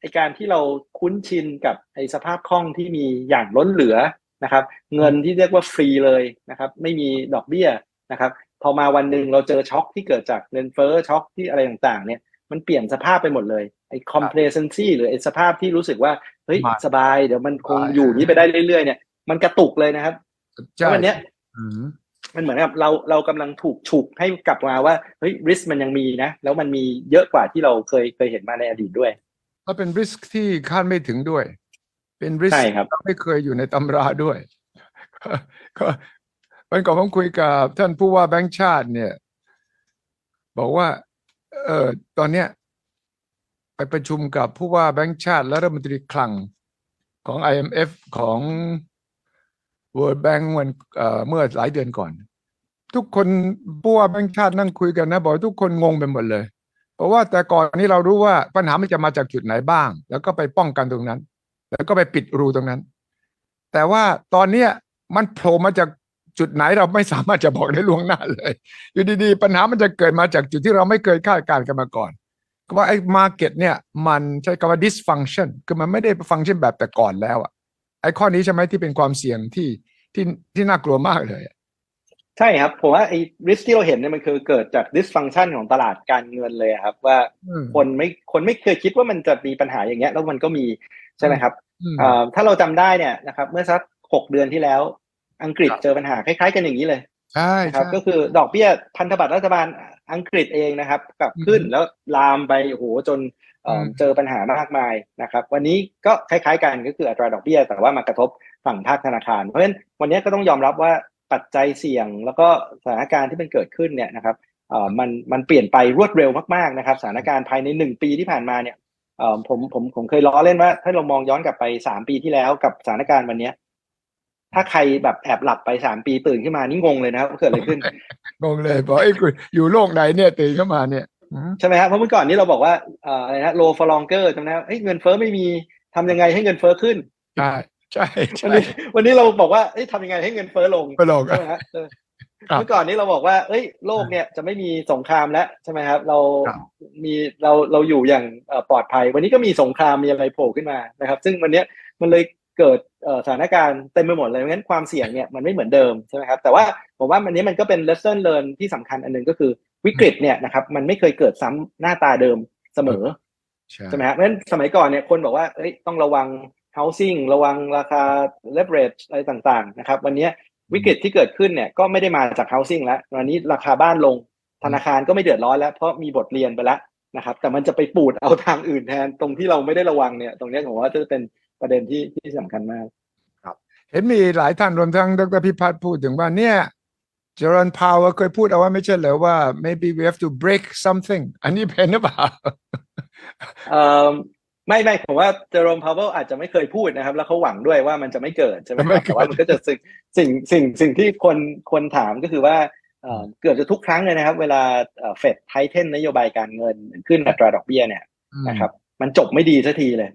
ไอการที่เราคุ้นชินกับไอสภาพคล่องที่มีอย่างล้นเหลือนะครับ เงินที่เรียกว่าฟรีเลยนะครับ ไม่มีดอกเบี้ยนะครับ พอมาวันหนึ่งเราเจอช็อคที่เกิดจากเงินเฟ้อช็อคที่อะไรต่างๆ เนี่ย มันเปลี่ยนสภาพไปหมดเลยไอ้ complacency หรือไอ้สภาพที่รู้สึกว่าเฮ้ยสบายเดี๋ยวมันคงอยู่นี้ไปได้เรื่อยๆเนี่ยมันกระตุกเลยนะครับแล้ววันเนี้ยมันเหมือนกับเราเรากำลังถูกฉุกให้กลับมาว่าเฮ้ย risk มันยังมีนะ แล้วมันมีเยอะกว่าที่เราเคยเคยเห็นมาในอดีตด้วยแล้วเป็น risk ที่คาดไม่ถึงด้วย เป็น risk ที่ไม่เคยอยู่ในตำราด้วยก็วันก่อนผมคุยกับท่านผู้ว่าแบงค์ชาติเนี่ย บอกว่า เออตอนเนี้ยไปประชุมกับผู้ว่าแบงค์ชาติ และรัฐมนตรีคลังของ IMF ของ World Bank วันเมื่อหลายเดือนก่อน ทุกคนผู้ว่าแบงค์ชาตินั่งคุยกันนะบอกทุกคนงงไปหมดเลย เพราะว่าแต่ก่อนนี้เรารู้ว่าปัญหามันจะมาจากจุดไหนบ้าง แล้วก็ไปป้องกันตรงนั้น แล้วก็ไปปิดรูตรงนั้น แต่ว่าตอนเนี้ยมันโผล่มาจาก จุดไหนเราไม่สามารถจะบอกได้ล่วงหน้าเลย อยู่ดีๆ ปัญหามันจะเกิดมาจากจุดที่เราไม่เคยคาดการณ์กันมาก่อนก็ว่าไอ้มาเก็ตเนี่ย มันใช้คำว่า dysfunction คือมันไม่ได้ฟังก์ชันแบบแต่ก่อนแล้วอะไอ้ข้อนี้ใช่ไหมที่เป็นความเสี่ยงที่ที่ที่น่ากลัวมากเลย ใช่ครับ ผมว่าไอ้ risk ที่เราเห็นเนี่ยมันคือเกิดจาก dysfunction ของตลาดการเงินเลยครับ ว่าคนไม่คนไม่เคยคิดว่ามันจะมีปัญหาอย่างเงี้ย แล้วมันก็มีใช่ไหมครับถ้าเราจำได้เนี่ยนะครับ เมื่อสักหกเดือนที่แล้ว อังกฤษเจอปัญหาคล้ายๆกันอย่างนี้เลยใช่ครับก็คือดอกเบี้ยพันธบัตรรัฐบาลอังกฤษเองนะครับกลับขึ้นแล้วลามไปโอ้โหจนเจอปัญหามากมายนะครับ วันนี้ก็คล้ายๆ กันก็คืออัตราดอกเบี้ย แต่ว่ามากระทบฝั่งภาคธนาคาร เพราะฉะนั้นวันนี้ก็ต้องยอมรับว่าปัจจัยเสี่ยง แล้วก็สถานการณ์ที่มันเกิดขึ้นเนี่ยนะครับเอ่อมันมันเปลี่ยนไปรวดเร็วมากๆนะครับสถานการณ์ภายในหนึ่งปีที่ผ่านมาเนี่ยเอ่อผมผมผมเคยล้อเล่นว่าถ้าเรามองย้อนกลับไปสามปีที่แล้วกับสถานการณ์วันนี้ ถ้าใครแบบแอบหลับไปสามปีตื่นขึ้นมานี่งงเลยนะครับเกิดอะไรขึ้นงงเลยบอกไอ้คุณอยู่โลกไหนเนี่ยตื่นขึ้นมาเนี่ยใช่ไหมครับเพราะเมื่อก่อนนี้เราบอกว่าอะไรนะ low for longer จำได้เฮ้ยเงินเฟ้อไม่มีทำยังไงให้เงินเฟ้อขึ้นใช่ใช่วันนี้วันนี้เราบอกว่าเฮ้ยทำยังไงให้เงินเฟ้อลงลงใช่ไหมครับเมื่อก่อนนี้เราบอกว่า เอ้ย โลกเนี่ยจะไม่มีสงครามแล้วใช่ไหมครับ เรามีเราเราอยู่อย่างปลอดภัย วันนี้ก็มีสงครามมีอะไรโผล่ขึ้นมานะครับ ซึ่งวันนี้มันเลย เกิดสถานการณ์เต็มไปหมดเลยงั้นความเสี่ยงเนี่ยมันไม่เหมือนเดิมใช่ไหมครับแต่ว่าผมว่ามันนี้มันก็เป็น lesson learn ที่สำคัญอันหนึ่งก็คือวิกฤตเนี่ยนะครับมันไม่เคยเกิดซ้ำหน้าตาเดิมเสมอใช่ไหมครับเพราะฉะนั้นสมัยก่อนเนี่ยคนบอกว่าเอ้ยต้องระวัง housing ระวังราคา leverage อะไรต่างๆนะครับวันนี้วิกฤตที่เกิดขึ้นเนี่ยก็ไม่ได้มาจาก housing แล้ววันนี้ราคาบ้านลงธนาคารก็ไม่เดือดร้อนแล้ว เพราะมีบทเรียนไปแล้วนะครับแต่มันจะไปปูดเอาทางอื่นแทนตรงที่เราไม่ได้ระวังเนี่ย ตรงนี้ผมว่าจะเป็น ประเด็นที่ที่สำคัญมาก ครับ เห็นมีหลายท่านรวมทั้งดรพิพัฒน์พูดถึงว่าเนี่ยจอร์นพาวเคยพูดเอาว่าไม่ใช่เหรอว่า maybe we have to break something อันนี้เป็นหรือเปล่าเอ่อไม่ไม่ผมว่าเจอร์มพาวเวลอาจจะไม่เคยพูดนะครับ แล้วเขาหวังด้วยว่ามันจะไม่เกิดใช่ไหมแต่ว่ามันก็จะสิ่งสิ่งสิ่งสิ่งที่คนคนถามก็คือว่าเกิดจะทุกครั้งเลยนะครับ เวลาเฟดไทเทนนโยบายการเงินขึ้นอัตราดอกเบี้ยเนี่ยนะครับ มันจบไม่ดีสักทีเลย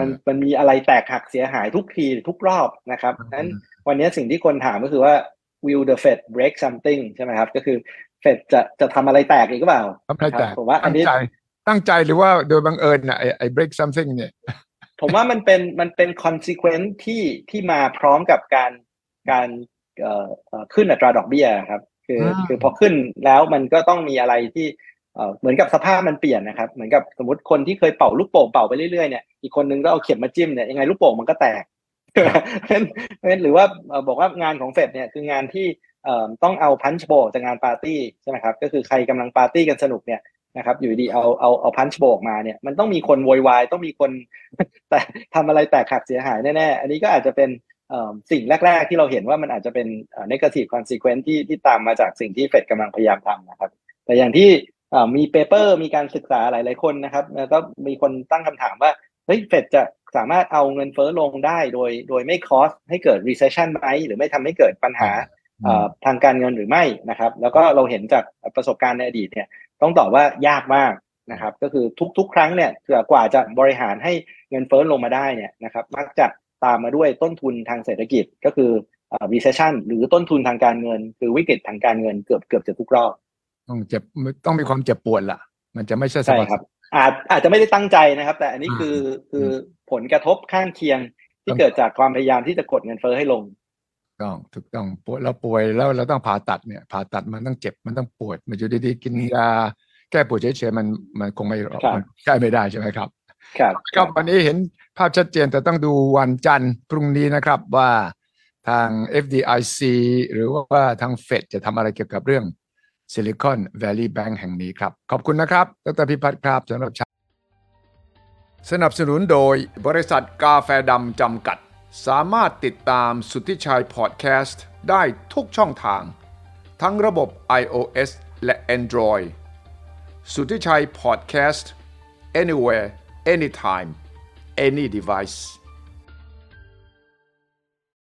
มันมันมีอะไรแตกหักเสียหายทุกทีทุกรอบนะครับนั้นวันนี้สิ่งที่คนถามก็คือว่า will the Fed break something ใช่ไหมครับ ก็คือเฟดจะจะทำอะไรแตกอีกหรือเปล่าทำอะไรแตกผมว่าอันนี้ตั้งใจหรือว่าโดยบังเอิญนะไอ้ไอ้ break something เนี่ย ผมว่ามันเป็นมันเป็น consequence ที่ที่มาพร้อมกับการการเอ่อขึ้นอัตราดอกเบี้ยครับ คือคือพอขึ้นแล้วมันก็ต้องมีอะไรที่ เหมือนกับสภาพมันเปลี่ยนนะครับ เหมือนกับสมมติคนที่เคยเป่าลูกโป่งเป่าไปเรื่อยๆเนี่ยอีกคนนึงก็เอาเข็มมาจิ้มเนี่ยยังไงลูกโป่งมันก็แตกเพราะฉะนั้นหรือว่าบอกว่างานของเฟดเนี่ยคืองานที่ต้องเอาพันช์โบจากงานปาร์ตี้ใช่ไหมครับก็คือใครกำลังปาร์ตี้กันสนุกเนี่ยนะครับอยู่ดีเอาเอาเอา punch bowl มาเนี่ยมันต้องมีคนโวยวายต้องมีคนแต่ทำอะไรแตกหักเสียหายแน่ๆ อันนี้ก็อาจจะเป็นสิ่งแรก ๆ ที่เราเห็นว่ามันอาจจะเป็น negative consequence ที่ที่ตามมาจากสิ่งที่เฟดกำลังพยายามทำนะครับ แต่อย่างที่ มี paper มีการศึกษาหลาย ๆ คนนะครับแล้วก็มีคนตั้งคำถามว่าเฮ้ยเฟดจะสามารถเอาเงินเฟ้อลงได้โดยโดยไม่ cause ให้เกิด recession ไหมหรือไม่ทำให้เกิดปัญหาทางการเงินหรือไม่นะครับ แล้วก็เราเห็นจากประสบการณ์ในอดีตเนี่ยต้องตอบว่ายากมากนะครับ ก็คือทุก ๆ ครั้งเนี่ยกว่าจะบริหารให้เงินเฟ้อลงมาได้เนี่ยนะครับมักจะตามมาด้วยต้นทุนทางเศรษฐกิจก็คือ recession หรือต้นทุนทางการเงิน คือวิกฤตทางการเงินเกือบเกือบจะทุกรอบ ต้องเจ็บต้องมีความเจ็บปวดล่ะ มันจะไม่ใช่ใช่ครับ อาจอาจจะไม่ได้ตั้งใจนะครับ แต่อันนี้คือคือผลกระทบข้างเคียงที่เกิดจากความพยายามที่จะกดเงินเฟ้อให้ลงต้องถูกต้องปวดเราป่วยแล้วเราต้องผ่าตัดเนี่ยผ่าตัดมันต้องเจ็บมันต้องปวด มันอยู่ดีๆกินยาแก้ปวดเฉยๆมันมันคงไม่มันใช่ไม่ได้ใช่ไหมครับ ครับครับวันนี้เห็นภาพชัดเจนแต่ต้องดูวันจันทร์พรุ่งนี้นะครับว่าทาง FDIC หรือว่าทางเฟดจะทำอะไรเกี่ยวกับเรื่อง Silicon Valley Bank แห่งนี้ครับ ขอบคุณนะครับ ดรพิพัฒน์ครับสำหรับสนับสนุนโดยบริษัทกาแฟดำจำกัด สามารถติดตามสุทธิชัยพอดแคสต์ได้ทุกช่องทาง ทั้งระบบ iOS และ Android สุทธิชัยพอดแคสต์ anywhere anytime any device